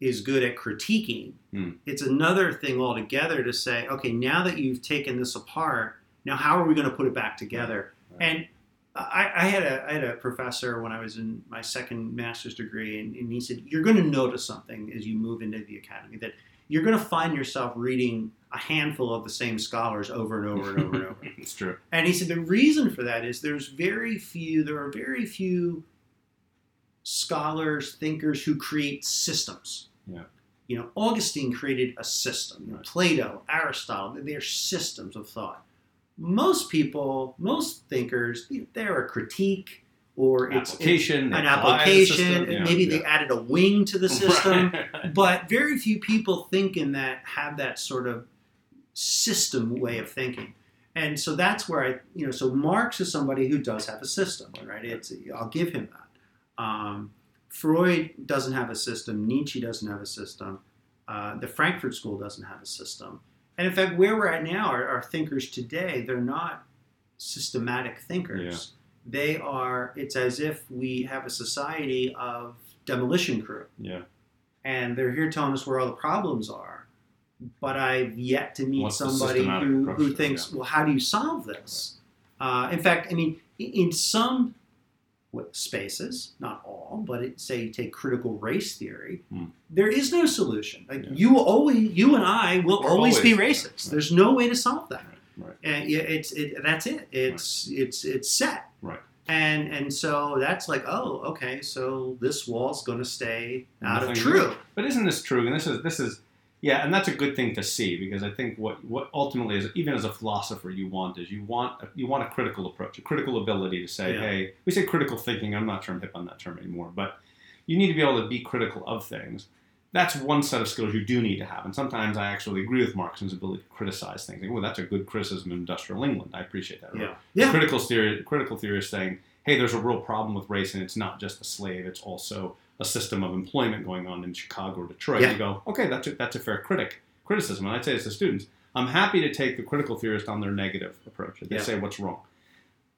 is good at critiquing. Hmm. It's another thing altogether to say, okay, now that you've taken this apart, now how are we going to put it back together? Right. And I, I had a I had a professor when I was in my second master's degree, and, and he said, you're going to notice something as you move into the academy that you're going to find yourself reading a handful of the same scholars over and over and over and over. it's true. And he said the reason for that is there's very few, there are very few scholars, thinkers who create systems. Yeah. You know, Augustine created a system. Right. Plato, Aristotle, they're systems of thought. Most people, most thinkers, they're a critique or it's, application, an application. and yeah, maybe yeah. they added a wing to the system. Right. But very few people think in that have that sort of system way of thinking. And so that's where I, you know, so Marx is somebody who does have a system, right? It's I'll give him that. Um, Freud doesn't have a system. Nietzsche doesn't have a system. Uh, the Frankfurt School doesn't have a system. And in fact, where we're at now, our, our thinkers today, they're not systematic thinkers. They are. It's as if we have a society of demolition crew yeah. and they're here telling us where all the problems are. But I've yet to meet What's somebody who, who thinks, yeah. well, how do you solve this? Uh, in fact, I mean, in some spaces, not all, but it, say you take critical race theory, Hmm. there is no solution. Like Yeah. you always, you and I will We're always, be always- racist. right. There's no way to solve that. Right. And yeah, it's it, that's it. It's it's it's set. Right. And and so that's like, oh, okay, so this wall's going to stay out of Nothing true. But isn't this true? And this is this is yeah, and that's a good thing to see because I think what what ultimately is even as a philosopher you want is you want a, you want a critical approach, a critical ability to say, Yeah. hey, we say critical thinking. I'm not sure I'm hip on that term anymore, but you need to be able to be critical of things. That's one set of skills you do need to have. And sometimes I actually agree with Marx in his ability to criticize things. Like, oh, that's a good criticism of industrial England. I appreciate that. Or Yeah. Yeah. critical theory critical theory is saying, hey, there's a real problem with race, and it's not just the slave; it's also a system of employment going on in Chicago or Detroit. Yeah. You go, okay, that's a, that's a fair critic criticism, and I'd say this to students. I'm happy to take the critical theorist on their negative approach. They Yeah. say what's wrong.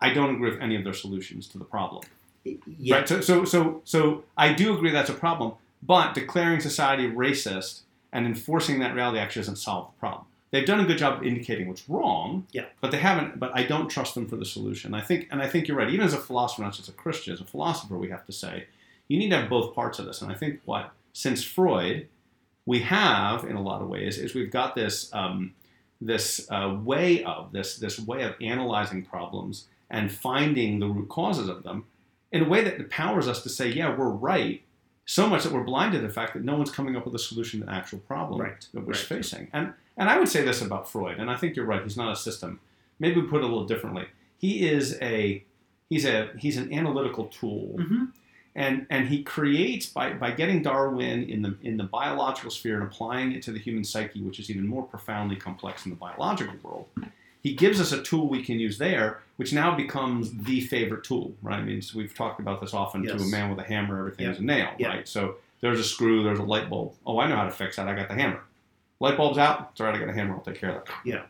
I don't agree with any of their solutions to the problem. Yeah. Right. So, so, so, so I do agree that's a problem, but declaring society racist and enforcing that reality actually doesn't solve the problem. They've done a good job of indicating what's wrong, Yeah. but they haven't. But I don't trust them for the solution. I think, and I think you're right. Even as a philosopher, not just a Christian, as a philosopher, we have to say you need to have both parts of this. And I think what since Freud, we have in a lot of ways is we've got this um, this uh, way of this this way of analyzing problems and finding the root causes of them in a way that empowers us to say, yeah, we're right. So much that we're blind to the fact that no one's coming up with a solution to the actual problem Right, that we're right. facing. And and I would say this about Freud, and I think you're right. He's not a system. Maybe we put it a little differently. He is a he's a he's an analytical tool hmm and and he creates by by getting Darwin in the in the biological sphere and applying it to the human psyche, which is even more profoundly complex in the biological world. He gives us a tool we can use there, which now becomes the favorite tool, right? I mean, so we've talked about this often. To a man with a hammer, everything Yeah. is a nail, Yeah. right? So there's a screw, there's a light bulb. Oh, I know how to fix that. I got the hammer. Light bulb's out. It's all right. I got a hammer. I'll take care of that. Yeah.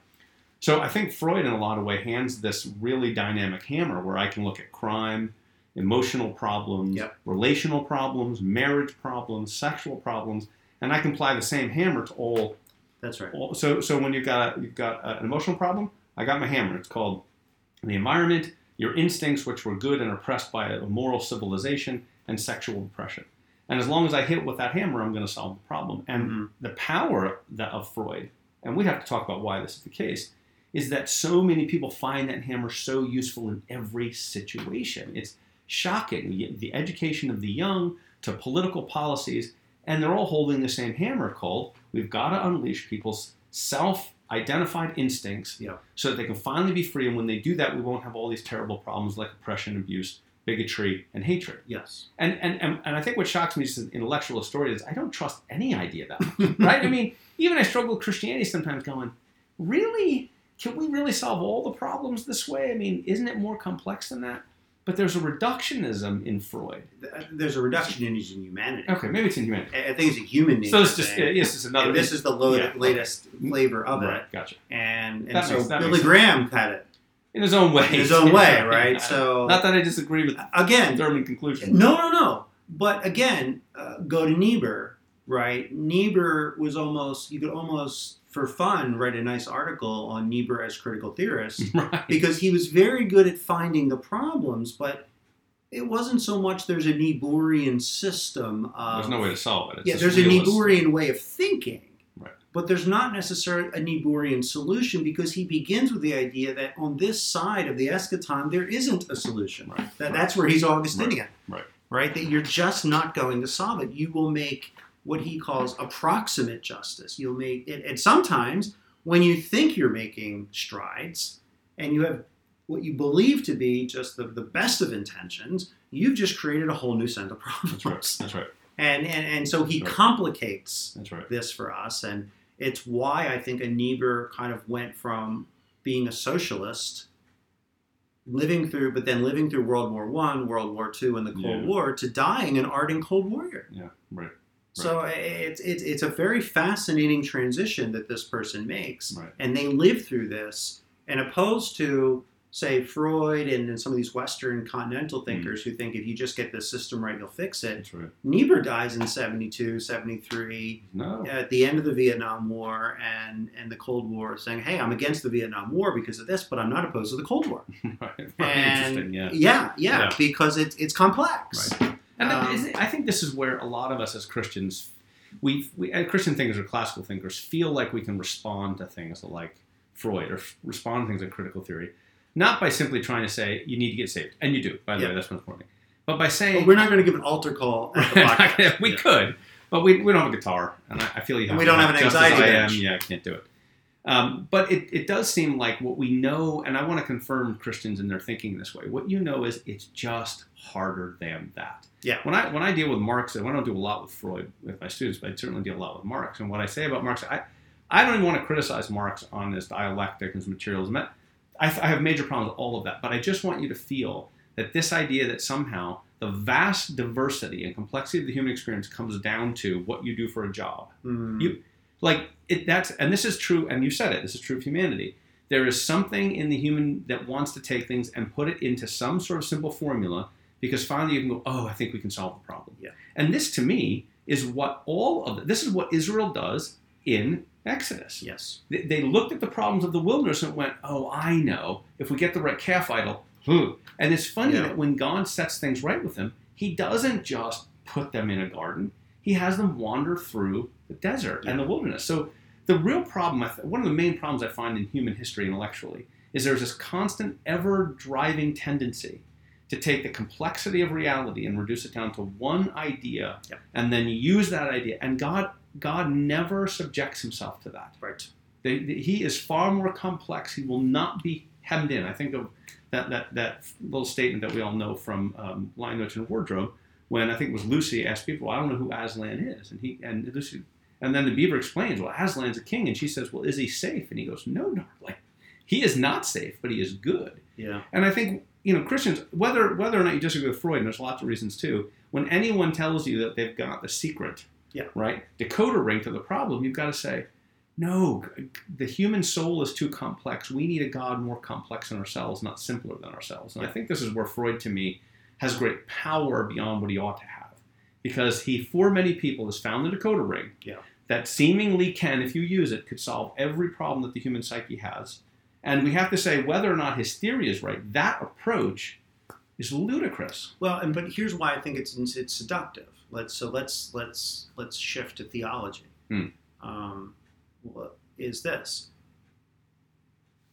So I think Freud, in a lot of ways, hands this really dynamic hammer where I can look at crime, emotional problems, Yep. relational problems, marriage problems, sexual problems, and I can apply the same hammer to all. That's right. all so, so when you've got a, you've got an emotional problem, I got my hammer. It's called the environment, your instincts, which were good and oppressed by a moral civilization, and sexual oppression. And as long as I hit with that hammer, I'm going to solve the problem. And Mhm. the power that of Freud, and we have to talk about why this is the case, is that so many people find that hammer so useful in every situation. It's shocking. The- The education of the young to political policies, and they're all holding the same hammer called we've got to unleash people's self identified instincts Yeah. so that they can finally be free. And when they do that, we won't have all these terrible problems like oppression, abuse, bigotry, and hatred. Yes. And, and, and, and I think what shocks me as an intellectual historian is I don't trust any idea that right? I mean, even I struggle with Christianity sometimes going, really? Can we really solve all the problems this way? I mean, isn't it more complex than that? But there's a reductionism in Freud. There's a reductionism in humanity. Okay, maybe it's in humanity. I think it's a human nature. So it's just, thing. yes, it's another. and this is the yeah, latest flavor of right, it. gotcha. And, and That so makes- Billy. Graham had it In his own way. in his own way, right? So Not that I disagree with the again, Thurman conclusion. No, no, no. But again, uh, go to Niebuhr, right? Niebuhr was almost, you could almost, for fun, write a nice article on Niebuhr as critical theorist right. because he was very good at finding the problems, but it wasn't so much there's a Niebuhrian system of. There's no way to solve it. It's Yeah, there's a realist. Niebuhrian way of thinking. Right. but there's not necessarily a Niebuhrian solution because he begins with the idea that on this side of the eschaton there isn't a solution. Right. That, right. That's where he's Augustinian. Right. Right. That you're just not going to solve it. You will make what he calls approximate justice. You'll make it, and sometimes when you think you're making strides and you have what you believe to be just the, the best of intentions, you've just created a whole new set of problems. That's right. That's right. And, and and so he Right. complicates That's right. this for us, and it's why I think a Niebuhr kind of went from being a socialist, living through, but then living through World War One, World War Two, and the Cold Yeah. War, to dying an ardent Cold Warrior. Yeah. Right. So it's it's it's a very fascinating transition that this person makes, Right. and they live through this, and opposed to say Freud and, and some of these Western continental hmm. thinkers who think if you just get this system right, you'll fix it. Right. Niebuhr dies in 72, 73, No. at the end of the Vietnam War and, and the Cold War, saying, hey, I'm against the Vietnam War because of this, but I'm not opposed to the Cold War. right. And Interesting. Yeah. yeah, yeah, Yeah. because it's, it's complex. Right. And Um, is- I think this is where a lot of us as Christians, we, we Christian thinkers or classical thinkers, feel like we can respond to things like Freud or respond to things like critical theory, not by simply trying to say you need to get saved, and you do. By the Yeah. way, that's most important. But by saying But we're not going to give an altar call at the we Yeah. could, but we, we don't have a guitar, and I, I feel you have. We to don't have an just anxiety as I am, yeah, I can't do it. Um, but it, it does seem like what we know, and I want to confirm Christians in their thinking this way. What you know is it's just harder than that. Yeah. When I when I deal with Marx, and I don't do a lot with Freud with my students, but I certainly deal a lot with Marx. And what I say about Marx, I I don't even want to criticize Marx on his dialectic and his materialism. I, I have major problems with all of that, but I just want you to feel that this idea that somehow the vast diversity and complexity of the human experience comes down to what you do for a job. Mm. You- Like it, that's and this is true, and you said it. This is true of humanity. There is something in the human that wants to take things and put it into some sort of simple formula because finally you can go, oh, I think we can solve the problem. Yeah. And this, to me, is what all of this is what Israel does in Exodus. yes. They, they looked at the problems of the wilderness and went, "Oh, I know. If we get the right calf idol." hmm." And it's funny Yeah. that when God sets things right with them, He doesn't just put them in a garden. He has them wander through the desert and the wilderness. So the real problem, I th- one of the main problems I find in human history intellectually, is there's this constant, ever-driving tendency to take the complexity of reality and reduce it down to one idea, Yep. and then use that idea. And God, God never subjects Himself to that. Right. They, they- he is far more complex. He will not be hemmed in. I think of that, that, that little statement that we all know from um, Lion, Witch, and Wardrobe when I think it was Lucy asked people, I don't know who Aslan is. And he and Lucy, and then the beaver explains, well, Aslan's a king. And she says, well, is he safe? And he goes, no, darling. He is not safe, but he is good. Yeah. And I think you know Christians, whether whether or not you disagree with Freud, and there's lots of reasons too. When anyone tells you that they've got the secret, Yeah. right, decoder ring to the problem, you've got to say, no, the human soul is too complex. We need a God more complex than ourselves, not simpler than ourselves. And I think this is where Freud, to me, has great power beyond what he ought to have, because he, for many people, has found the decoder ring Yeah. that seemingly can, if you use it, could solve every problem that the human psyche has. And we have to say whether or not his theory is right. That approach is ludicrous. Well, and but here's why I think it's it's seductive. Let's so let's let's let's shift to theology. Hmm. Um, what is this?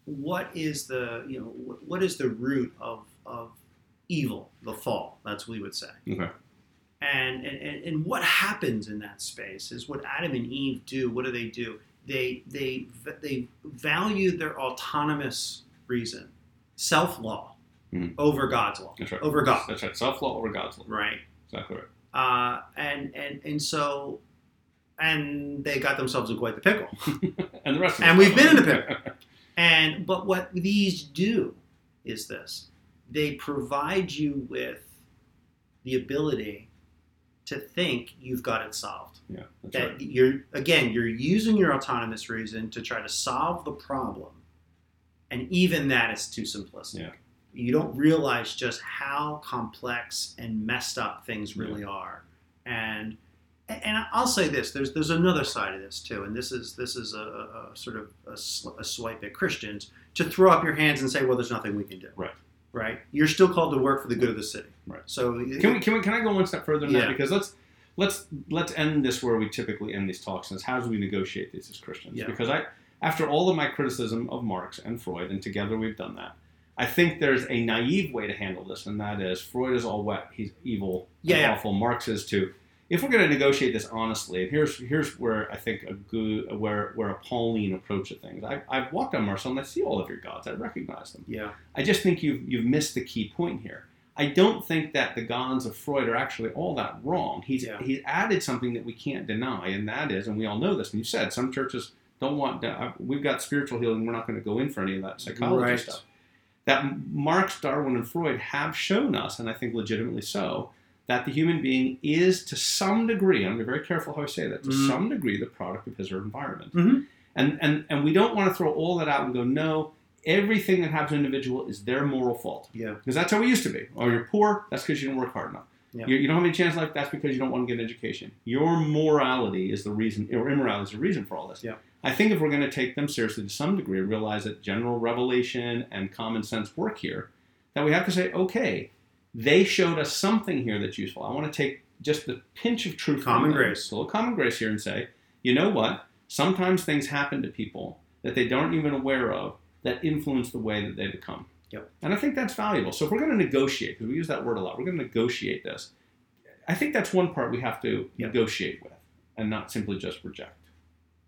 What is the you know what is the root of of evil? The fall. That's what we would say. Okay. And, and, and, what happens in that space is what Adam and Eve do. What do they do? They, they, they value their autonomous reason, self law, Mhm. over God's law, That's right. over God, That's right. Self law over God's law. right? Exactly right. Uh, and, and, and so, and they got themselves in quite the pickle. and the rest of And we've been in the pickle. And but what these do is this: they provide you with the ability to think you've got it solved. yeah, that's that right. you're again you're using your autonomous reason to try to solve the problem and even that is too simplistic Yeah. you don't realize just how complex and messed up things really are and and I'll say this: there's there's another side of this too, and this is this is a, a, a sort of a, sl- a swipe at Christians to throw up your hands and say, "Well, there's nothing we can do." Right. Right. You're still called to work for the good of the city. Right. So Can we, can we can I go one step further than Yeah. that? Because let's let's let's end this where we typically end these talks. And how do we negotiate these as Christians? Yeah. Because I, after all of my criticism of Marx and Freud, and together we've done that. I think there's a naive way to handle this, and that is Freud is all wet, he's evil, Yeah, yeah. awful. Marx is too. If we're going to negotiate this honestly, and here's here's where I think a good where where a Pauline approach to things. I, I've walked on Mars Hill and I see all of your gods. I recognize them. Yeah. I just think you've you've missed the key point here. I don't think that the gods of Freud are actually all that wrong. He's Yeah. he's added something that we can't deny, and that is, and we all know this. And you said some churches don't want. uh, We've got spiritual healing. We're not going to go in for any of that psychology Right. stuff. That Marx, Darwin, and Freud have shown us, and I think legitimately so, that the human being is to some degree. I'm very careful how I say that. To Mhm. some degree, the product of his or her environment. Mhm. And, and, and we don't want to throw all that out and go, no, everything that happens to an individual is their moral fault. Yeah. Because that's how we used to be. Oh, you're poor, that's because you didn't work hard enough. Yeah. You, you don't have any chance in life, that's because you don't want to get an education. Your morality is the reason, or immorality is the reason for all this. Yeah. I think if we're going to take them seriously to some degree and realize that general revelation and common sense work here, that we have to say, okay, they showed us something here that's useful. I want to take just the pinch of truth, Common grace. a little common grace here, and say, you know what? Sometimes things happen to people that they aren't even aware of that influence the way that they become. Yep. And I think that's valuable. So if we're going to negotiate, because we use that word a lot, we're going to negotiate this. I think that's one part we have to Yep. negotiate with, and not simply just reject,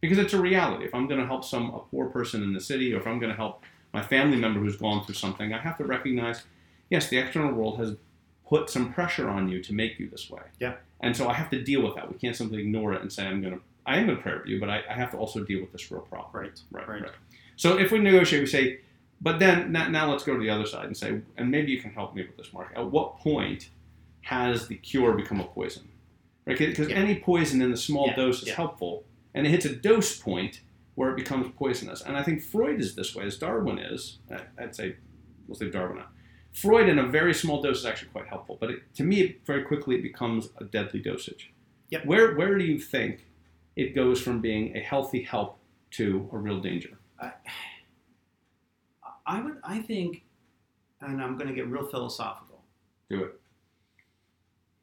because it's a reality. If I'm going to help some a poor person in the city, or if I'm going to help my family member who's gone through something, I have to recognize, yes, the external world has put some pressure on you to make you this way. Yeah. And so I have to deal with that. We can't simply ignore it and say I'm going to. I am going to pray for you, but I, I have to also deal with this real problem. Right. Right, Right. right. So if we negotiate, we say, but then now, now let's go to the other side and say, and maybe you can help me with this, Mark. At what point has the cure become a poison? Right? Because Yeah. any poison in the small Yeah, dose is yeah. helpful, and it hits a dose point where it becomes poisonous. And I think Freud is this way, as Darwin is. I'd say, we'll say Darwin out. Freud in a very small dose is actually quite helpful, but it, to me, it, very quickly it becomes a deadly dosage. Yep. Where where do you think it goes from being a healthy help to a real danger? I would. I think, and I'm going to get real philosophical. Do it.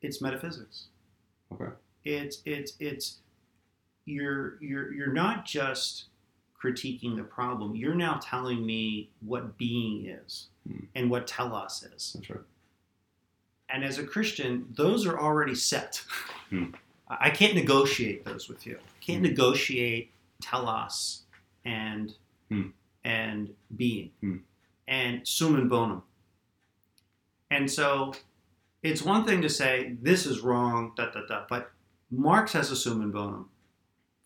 It's metaphysics. Okay. It's it's it's you're you're you're not just critiquing the problem. You're now telling me what being is Hmm. and what telos is. That's right. And as a Christian, those are already set. Hmm. I can't negotiate those with you. I can't Hmm. negotiate telos and and being and summum bonum. And so it's one thing to say this is wrong, da da da, but Marx has a summum bonum.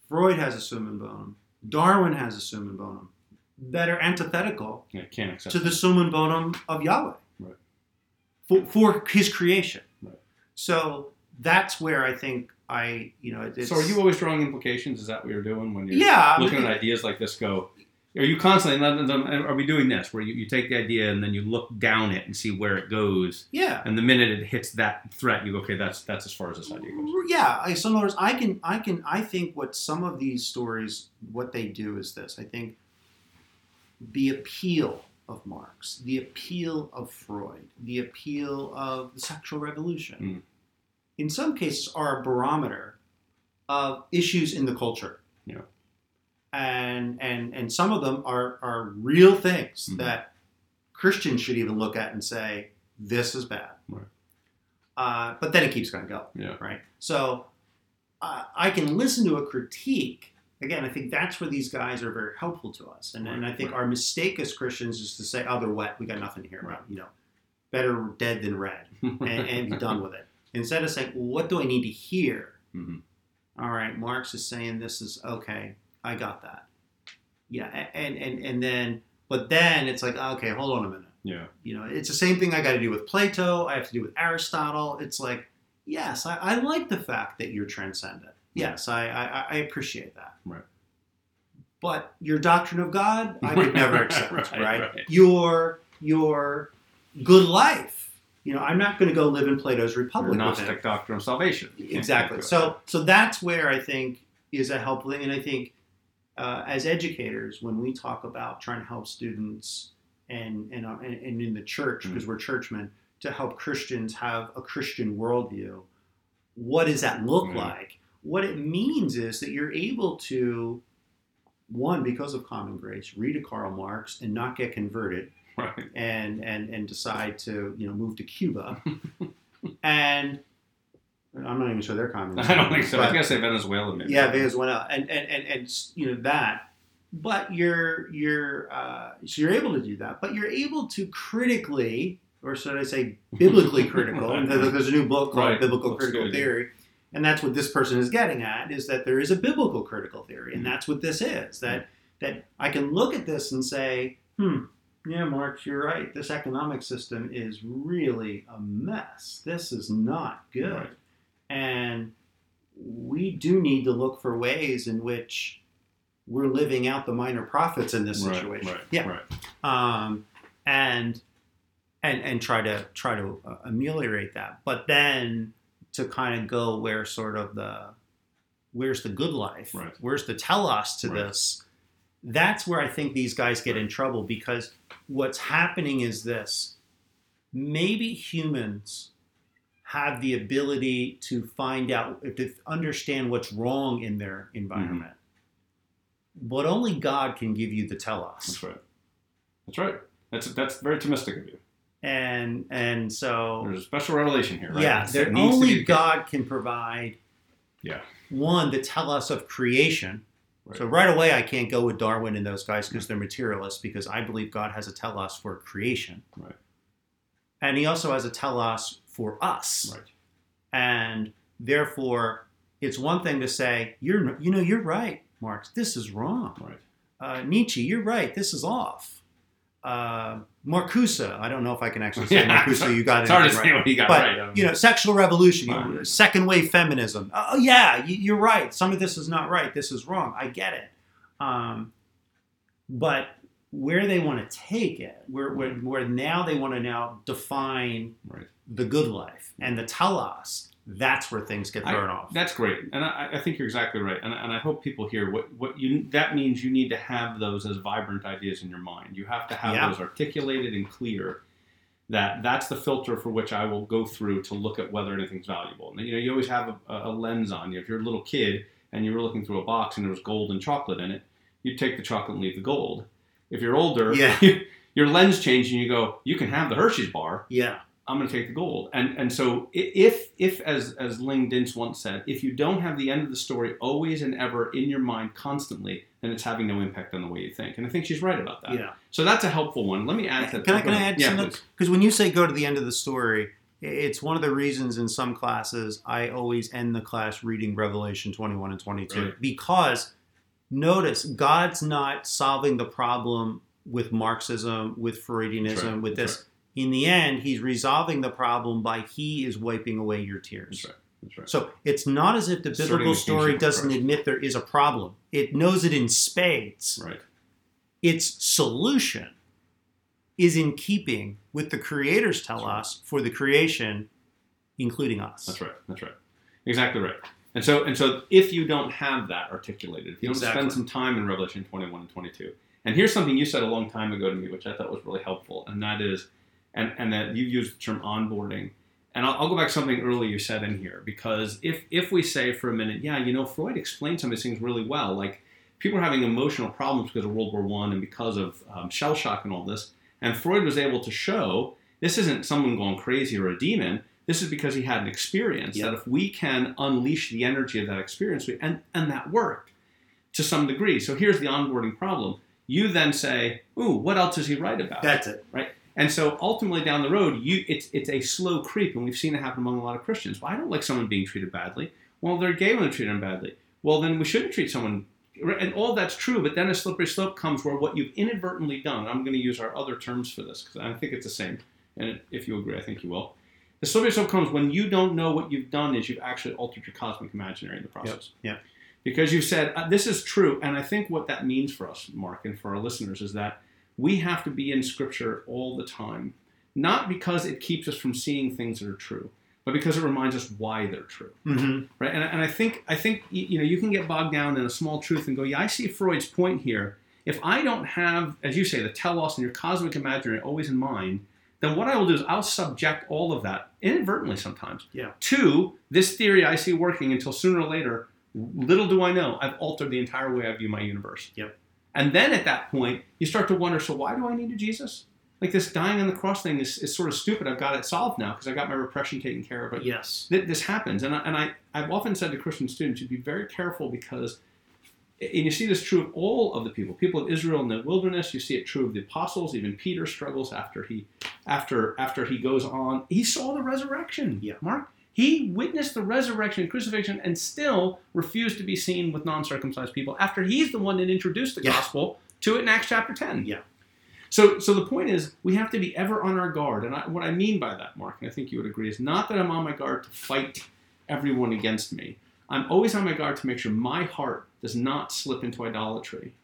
Freud has a summum bonum. Darwin has a summum bonum that are antithetical Yeah, to the summum bonum of Yahweh Right. for, for his creation. Right. So that's where I think I, you know, so are you always drawing implications? Is that what you're doing when you're yeah, I looking mean, at ideas like this? Go. Are you constantly? Are we doing this where you, you take the idea and then you look down it and see where it goes, yeah, and the minute it hits that threat, you go, okay, that's that's as far as this idea goes. yeah. I, so in other words, I can, I can, I think what some of these stories, what they do is this. I think the appeal of Marx, the appeal of Freud, the appeal of the sexual revolution, Mm. in some cases are a barometer of issues in the culture. Yeah. And and and some of them are are real things Mhm. that Christians should even look at and say this is bad. Right. Uh, but then it keeps going to go Yeah. right? So uh, I can listen to a critique. Again, I think that's where these guys are very helpful to us. And, and I think Right. our mistake as Christians is to say, oh, they're wet. We got nothing here. Right. You know, better dead than red and, and be done with it. Instead of saying, well, what do I need to hear? Mhm. All right, Marx is saying this is okay. I got that. Yeah. And, and, and then, but then it's like, okay, hold on a minute. Yeah. You know, it's the same thing I got to do with Plato. I have to do with Aristotle. It's like, yes, I, I like the fact that you're transcendent. Yes, I, I, I appreciate that. Right. But your doctrine of God, I could never accept. Right, right, right. Your your good life. You know, I'm not going to go live in Plato's Republic. him. Gnostic doctrine of salvation. Exactly. So so that's where I think is a helpful thing, and I think uh, as educators, when we talk about trying to help students and and uh, and, and in the church Mm. because we're churchmen to help Christians have a Christian worldview, what does that look like? What it means is that you're able to, one, because of common grace, read a Karl Marx and not get converted, right. and and and decide to you know move to Cuba, and I'm not even sure they're communist. I don't think so. I was gonna say Venezuela, maybe. Yeah, Venezuela, and and and, and you know that. But you're you're uh, so you're able to do that, but you're able to critically, or should I say, biblically critical? right. There's a new book called right. Biblical Looks Critical good. Theory, and that's what this person is getting at: is that there is a biblical critical theory, and mm-hmm. that's what this is. That that I can look at this and say, hmm, yeah, Mark, you're right. This economic system is really a mess. This is not good. Right. And we do need to look for ways in which we're living out the minor prophets in this situation. Right, right, yeah. Right. Um, and and and try to try to uh, ameliorate that. But then to kind of go where sort of the where's the good life? Right. Where's the telos to right. this? That's where I think these guys get in trouble because what's happening is this: maybe humans have the ability to find out, to understand what's wrong in their environment. Mm-hmm. But only God can give you the telos. That's right. That's right. That's that's very optimistic of you. And and so there's a special revelation here, right? Yeah, there, only God can provide. Yeah. One, the telos of creation. Right. So right away, I can't go with Darwin and those guys because they're materialists. Because I believe God has a telos for creation. Right. And He also has a telos for us. Right. And therefore, it's one thing to say, you're, you know, you're right, Marx. This is wrong. Right. Uh, Nietzsche, you're right. This is off. Uh, Marcuse, I don't know if I can actually say yeah, Marcuse. You got it. It's hard to right. say what you got but, right. Um, you know, sexual revolution, know, second wave feminism. Oh yeah, you, are right. Some of this is not right. This is wrong. I get it. Um, but where they want to take it, where, where, where now they want to now define right. the good life and the telos, that's where things get thrown I, off. That's great, and I, I, think you're exactly right. And, and I hope people hear what what you that means. You need to have those as vibrant ideas in your mind. You have to have yeah. those articulated and clear. That that's the filter for which I will go through to look at whether anything's valuable. And you know, you always have a, a lens on you. If you're a little kid and you were looking through a box and there was gold and chocolate in it, you'd take the chocolate and leave the gold if you're older, yeah. your lens changes and you go, you can have the Hershey's bar. Yeah. I'm going to take the gold. And and so if if as as Ling Dintz once said, if you don't have the end of the story always and ever in your mind constantly, then it's having no impact on the way you think. And I think she's right about that. Yeah. So that's a helpful one. Let me add to Can I can I add yeah, something? Because when you say go to the end of the story, it's one of the reasons in some classes I always end the class reading Revelation 21 and 22 right. because notice God's not solving the problem with Marxism, with Freudianism, right. with this. Right. In the end, he's resolving the problem by he is wiping away your tears. That's That's right. So it's not as if the biblical story doesn't admit there is a problem. It knows it in spades. Right. Its solution is in keeping with the creators tell us for the creation, including us. That's right. That's right. Exactly right. And so, and so, if you don't have that articulated, if you don't exactly. spend some time in Revelation 21 and 22, and here's something you said a long time ago to me, which I thought was really helpful, and that is, and, and that you used the term onboarding. And I'll, I'll, go back to something earlier you said in here, because if, if we say for a minute, yeah, you know, Freud explained some of these things really well, like people are having emotional problems because of World War One and because of um, shell shock and all this, and Freud was able to show this isn't someone going crazy or a demon this is because he had an experience yep. that if we can unleash the energy of that experience, we, and, and that worked to some degree. So here's the onboarding problem. You then say, ooh, what else is he right about? That's it. Right? And so ultimately down the road, you it's it's a slow creep, and we've seen it happen among a lot of Christians. Well, I don't like someone being treated badly. Well, they're gay when they treat them badly. Well, then we shouldn't treat someone and all that's true, but then a slippery slope comes where what you've inadvertently done, I'm going to use our other terms for this because I think it's the same. And if you agree, I think you will. The slippery comes when you don't know what you've done is you've actually altered your cosmic imaginary in the process. Yeah. Because you said, uh, this is true. And I think what that means for us, Mark, and for our listeners is that we have to be in Scripture all the time, not because it keeps us from seeing things that are true, but because it reminds us why they're true, mm-hmm. right? And, and I think I think you know you can get bogged down in a small truth and go, yeah, I see Freud's point here. If I don't have, as you say, the telos and your cosmic imaginary always in mind, then what I will do is I'll subject all of that inadvertently sometimes Yeah. to this theory I see working until sooner or later, little do I know, I've altered the entire way I view my universe. Yep. And then at that point, you start to wonder, so why do I need a Jesus? Like this dying on the cross thing is, is sort of stupid. I've got it solved now because I got my repression taken care of. But Yes. th- this happens. And, I, and I, I've often said to Christian students, you be very careful because, and you see this true of all of the people, people of Israel in the wilderness. You see it true of the apostles. Even Peter struggles after he, after after he goes on. He saw the resurrection. Yeah. Mark. He witnessed the resurrection and crucifixion and still refused to be seen with non-circumcised people after he's the one that introduced the Yeah. gospel to it in Acts chapter 10. Yeah. So, so the point is, we have to be ever on our guard. And I, what I mean by that, Mark, and I think you would agree, is not that I'm on my guard to fight everyone against me. I'm always on my guard to make sure my heart does not slip into idolatry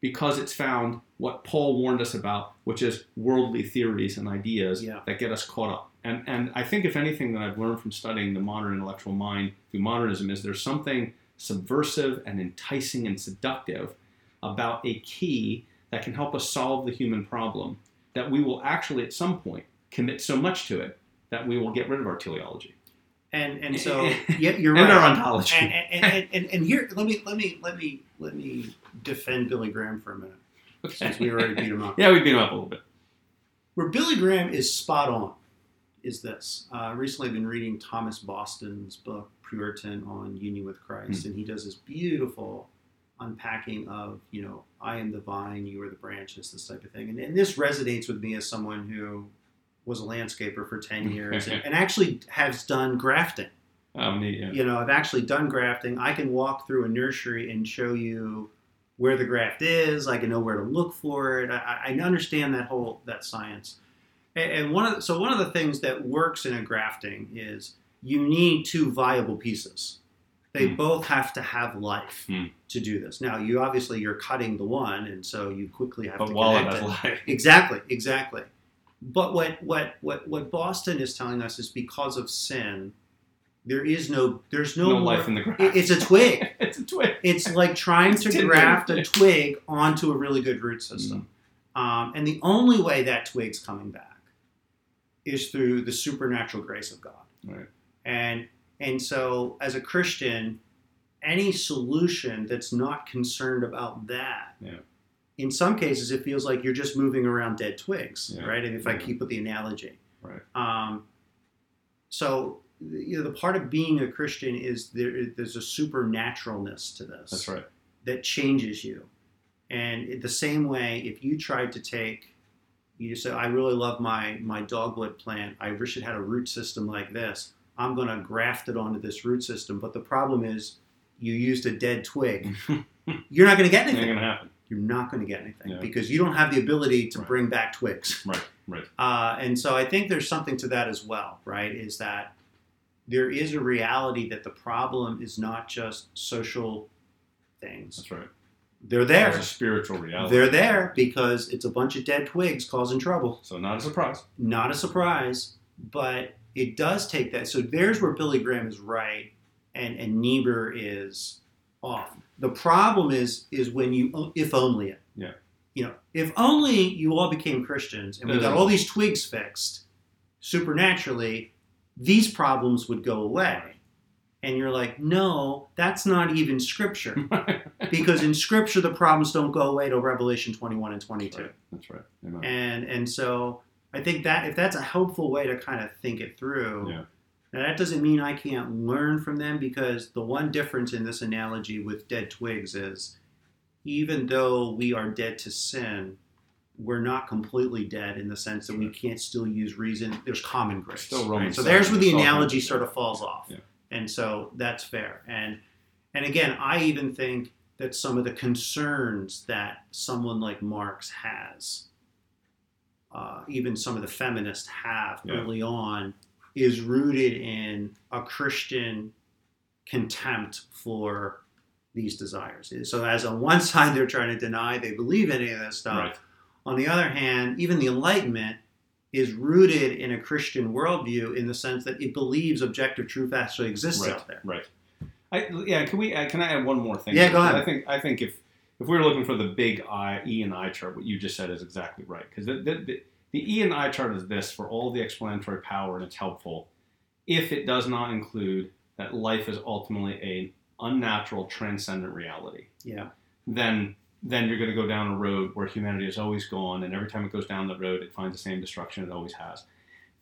because it's found what Paul warned us about, which is worldly theories and ideas Yeah. that get us caught up. And, and I think, if anything, that I've learned from studying the modern intellectual mind through modernism is there's something subversive and enticing and seductive about a key that can help us solve the human problem that we will actually, at some point, commit so much to it that we will get rid of our teleology And and so yeah, you're and right. our ontology. and, and, and, and, and here let me let me let me let me defend Billy Graham for a minute since we already beat him up. yeah, we beat him up a little bit. Where Billy Graham is spot on is this. Uh, recently, I've been reading Thomas Boston's book Puritan on union with Christ, and he does this beautiful unpacking of you know I am the vine, you are the branches, this type of thing, and, and this resonates with me as someone who was a landscaper for ten years and, and actually has done grafting. Um, yeah. you know, I've actually done grafting. I can walk through a nursery and show you where the graft is. I can know where to look for it. I, I understand that whole that science. And, and one of the, so one of the things that works in a grafting is you need two viable pieces. They Hmm. both have to have life Hmm. to do this. Now, you obviously you're cutting the one, and so you quickly have But to while it has life. Exactly, exactly. But what what what what Boston is telling us is because of sin, there is no there's no, No, more, life in the grass. it- it's a twig. it's a twig. It's like trying It's to graft a twig onto a really good root system. Mm. Um, and the only way that twig's coming back is through the supernatural grace of God. Right. And and so as a Christian, any solution that's not concerned about that, Yeah. In some cases it feels like you're just moving around dead twigs, Yeah. right? And if I keep with the analogy. Right. Um, so you know the part of being a Christian is there there's a supernaturalness to this That's right. that changes you. And the same way, if you tried to take, you say, I really love my, my dogwood plant. I wish it had a root system like this. I'm going to graft it onto this root system. But the problem is, you used a dead twig. You're not going to get Ain't anything. gonna happen. You're not going to get anything Yeah. because you don't have the ability to Right. bring back twigs. Right. Right. Uh, and so I think there's something to that as well, right? Is that there is a reality that the problem is not just social things. That's right. They're there. There's a spiritual reality. They're there because it's a bunch of dead twigs causing trouble. So not a surprise. Not a surprise, but it does take that. So there's where Billy Graham is right and, and Niebuhr is off. The problem is is when you if only it. Yeah. You know, if only you all became Christians and we got mm. all these twigs fixed supernaturally, these problems would go away. And you're like, no, that's not even scripture. because in scripture the problems don't go away till revelation 21 and 22 Right. That's right. And and so i think that if that's a helpful way to kind of think it through Yeah. Now that doesn't mean i can't learn from them because the one difference in this analogy with dead twigs is even though we are dead to sin we're not completely dead in the sense that we can't still use reason there's common grace Still right? So there's where the analogy sort of falls off Yeah. and so that's fair and and again i even think that some of the concerns that someone like marx has uh, even some of the feminists have Yeah. early on is rooted in a christian contempt for these desires so as on one side they're trying to deny they believe any of this stuff Right. on the other hand, even the Enlightenment is rooted in a Christian worldview in the sense that it believes objective truth actually exists Right. out there. Right. I, yeah. Can we? Uh, can I add one more thing? Yeah, go ahead. I think. I think if if we were looking for the big I, E and I chart, what you just said is exactly right. Because The E and I chart is this for all the explanatory power, and it's helpful if it does not include that life is ultimately a unnatural, transcendent reality. Yeah. Then then you're going to go down a road where humanity has always gone, and every time it goes down the road, it finds the same destruction it always has.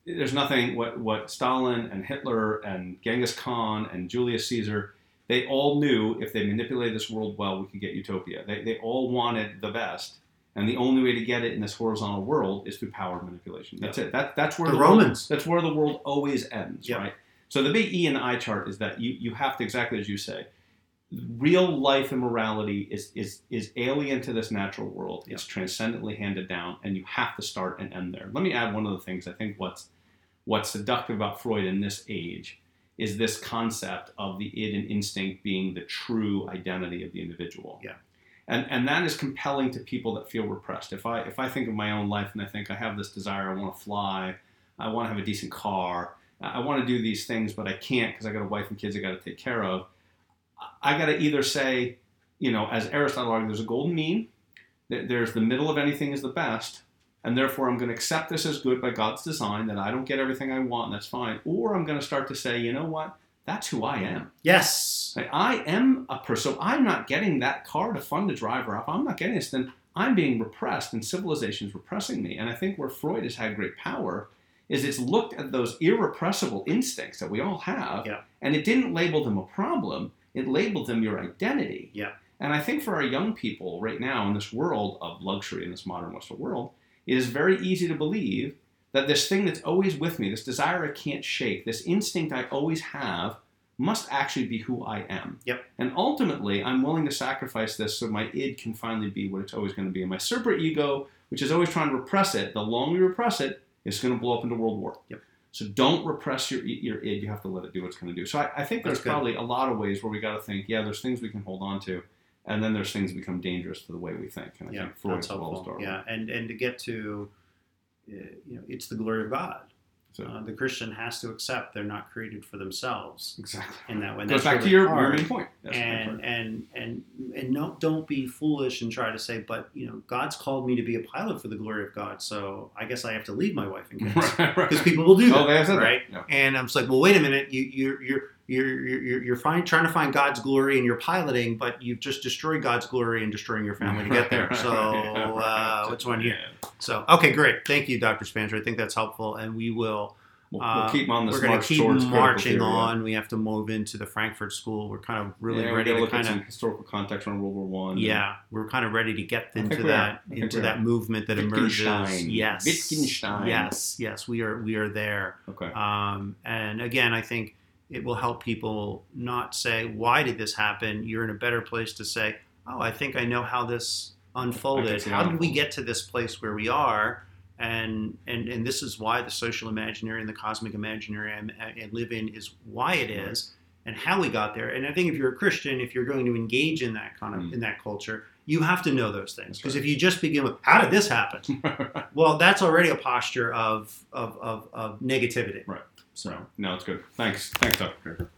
There's nothing what what Stalin and Hitler and Genghis Khan and Julius Caesar they all knew if they manipulated this world well, we could get utopia. They, they all wanted the best, and the only way to get it in this horizontal world is through power manipulation. That's it. That, that's where the, the Romans. World, that's where the world always ends, right? So the big E and I chart is that you, you have to exactly as you say, real life and morality is is is alien to this natural world. It's transcendently handed down, and you have to start and end there. Let me add one of the things I think what's what's seductive about Freud in this age is this concept of the id and instinct being the true identity of the individual. Yeah. And, and that is compelling to people that feel repressed. If I if I think of my own life and I think I have this desire, I want to fly, I want to have a decent car, I want to do these things, but I can't because I got a wife and kids I got to take care of. I got to either say, you know, as Aristotle argued, there's a golden mean. There's the middle of anything is the best, and therefore I'm going to accept this as good by God's design, that I don't get everything I want, and that's fine. Or I'm going to start to say, you know what? That's who I am. Yes. Like, I am a person. So I'm not getting that car to fund a driver up. I'm not getting this. Then I'm being repressed, and civilization is repressing me. And I think where Freud has had great power is it's looked at those irrepressible instincts that we all have, yeah. and it didn't label them a problem. It labeled them your identity. Yeah. And I think for our young people right now in this world of luxury in this modern Western world, it is very easy to believe that this thing that's always with me, this desire I can't shake, this instinct I always have, must actually be who I am. Yep. And ultimately, I'm willing to sacrifice this so my id can finally be what it's always going to be. And my super ego, which is always trying to repress it, the longer you repress it, it's going to blow up into world war. Yep. So don't repress your your id. You have to let it do what it's going to do. So I, I think there's probably a lot of ways where we got to think. Yeah, there's things we can hold on to and then there's things become dangerous to the way we think. And I yeah, think Freud's well Yeah, and and to get to, you know, it's the glory of God. So, uh, the Christian has to accept they're not created for themselves. Exactly. In that way, goes back really to your, your main point. That's and and and and no, don't be foolish and try to say, but you know, God's called me to be a pilot for the glory of God, so I guess I have to leave my wife and kids because right, right. people will do oh, that, oh, right? Yeah. And I'm just like, well, wait a minute, you you're you're you're you're, you're find, trying to find God's glory and you're piloting, but you've just destroyed God's glory and destroying your family to get there. So uh, which one here? So okay, great. Thank you, Dr. Spancer. I think that's helpful, and we will. We'll, we'll uh, keep on this We're going to keep marching on. We have to move into the Frankfurt School. We're kind of really yeah, ready to kind of historical context on World War One. Yeah, we're kind of ready to get into that into that movement that emerges. Yes, Wittgenstein. Yes, yes, we are we are there. Okay. Um, and again, I think it will help people not say, why did this happen? You're in a better place to say, oh, I think I know how this unfolded. How did we get to this place where we are? And, and, and this is why the social imaginary and the cosmic imaginary I, I live in is why it is and how we got there. And I think if you're a Christian, if you're going to engage in that kind of mm. in that culture, you have to know those things. Because right. if you just begin with how did this happen, well, that's already a posture of of, of, of negativity. Right. So no, it's good. Thanks. Thanks, Dr.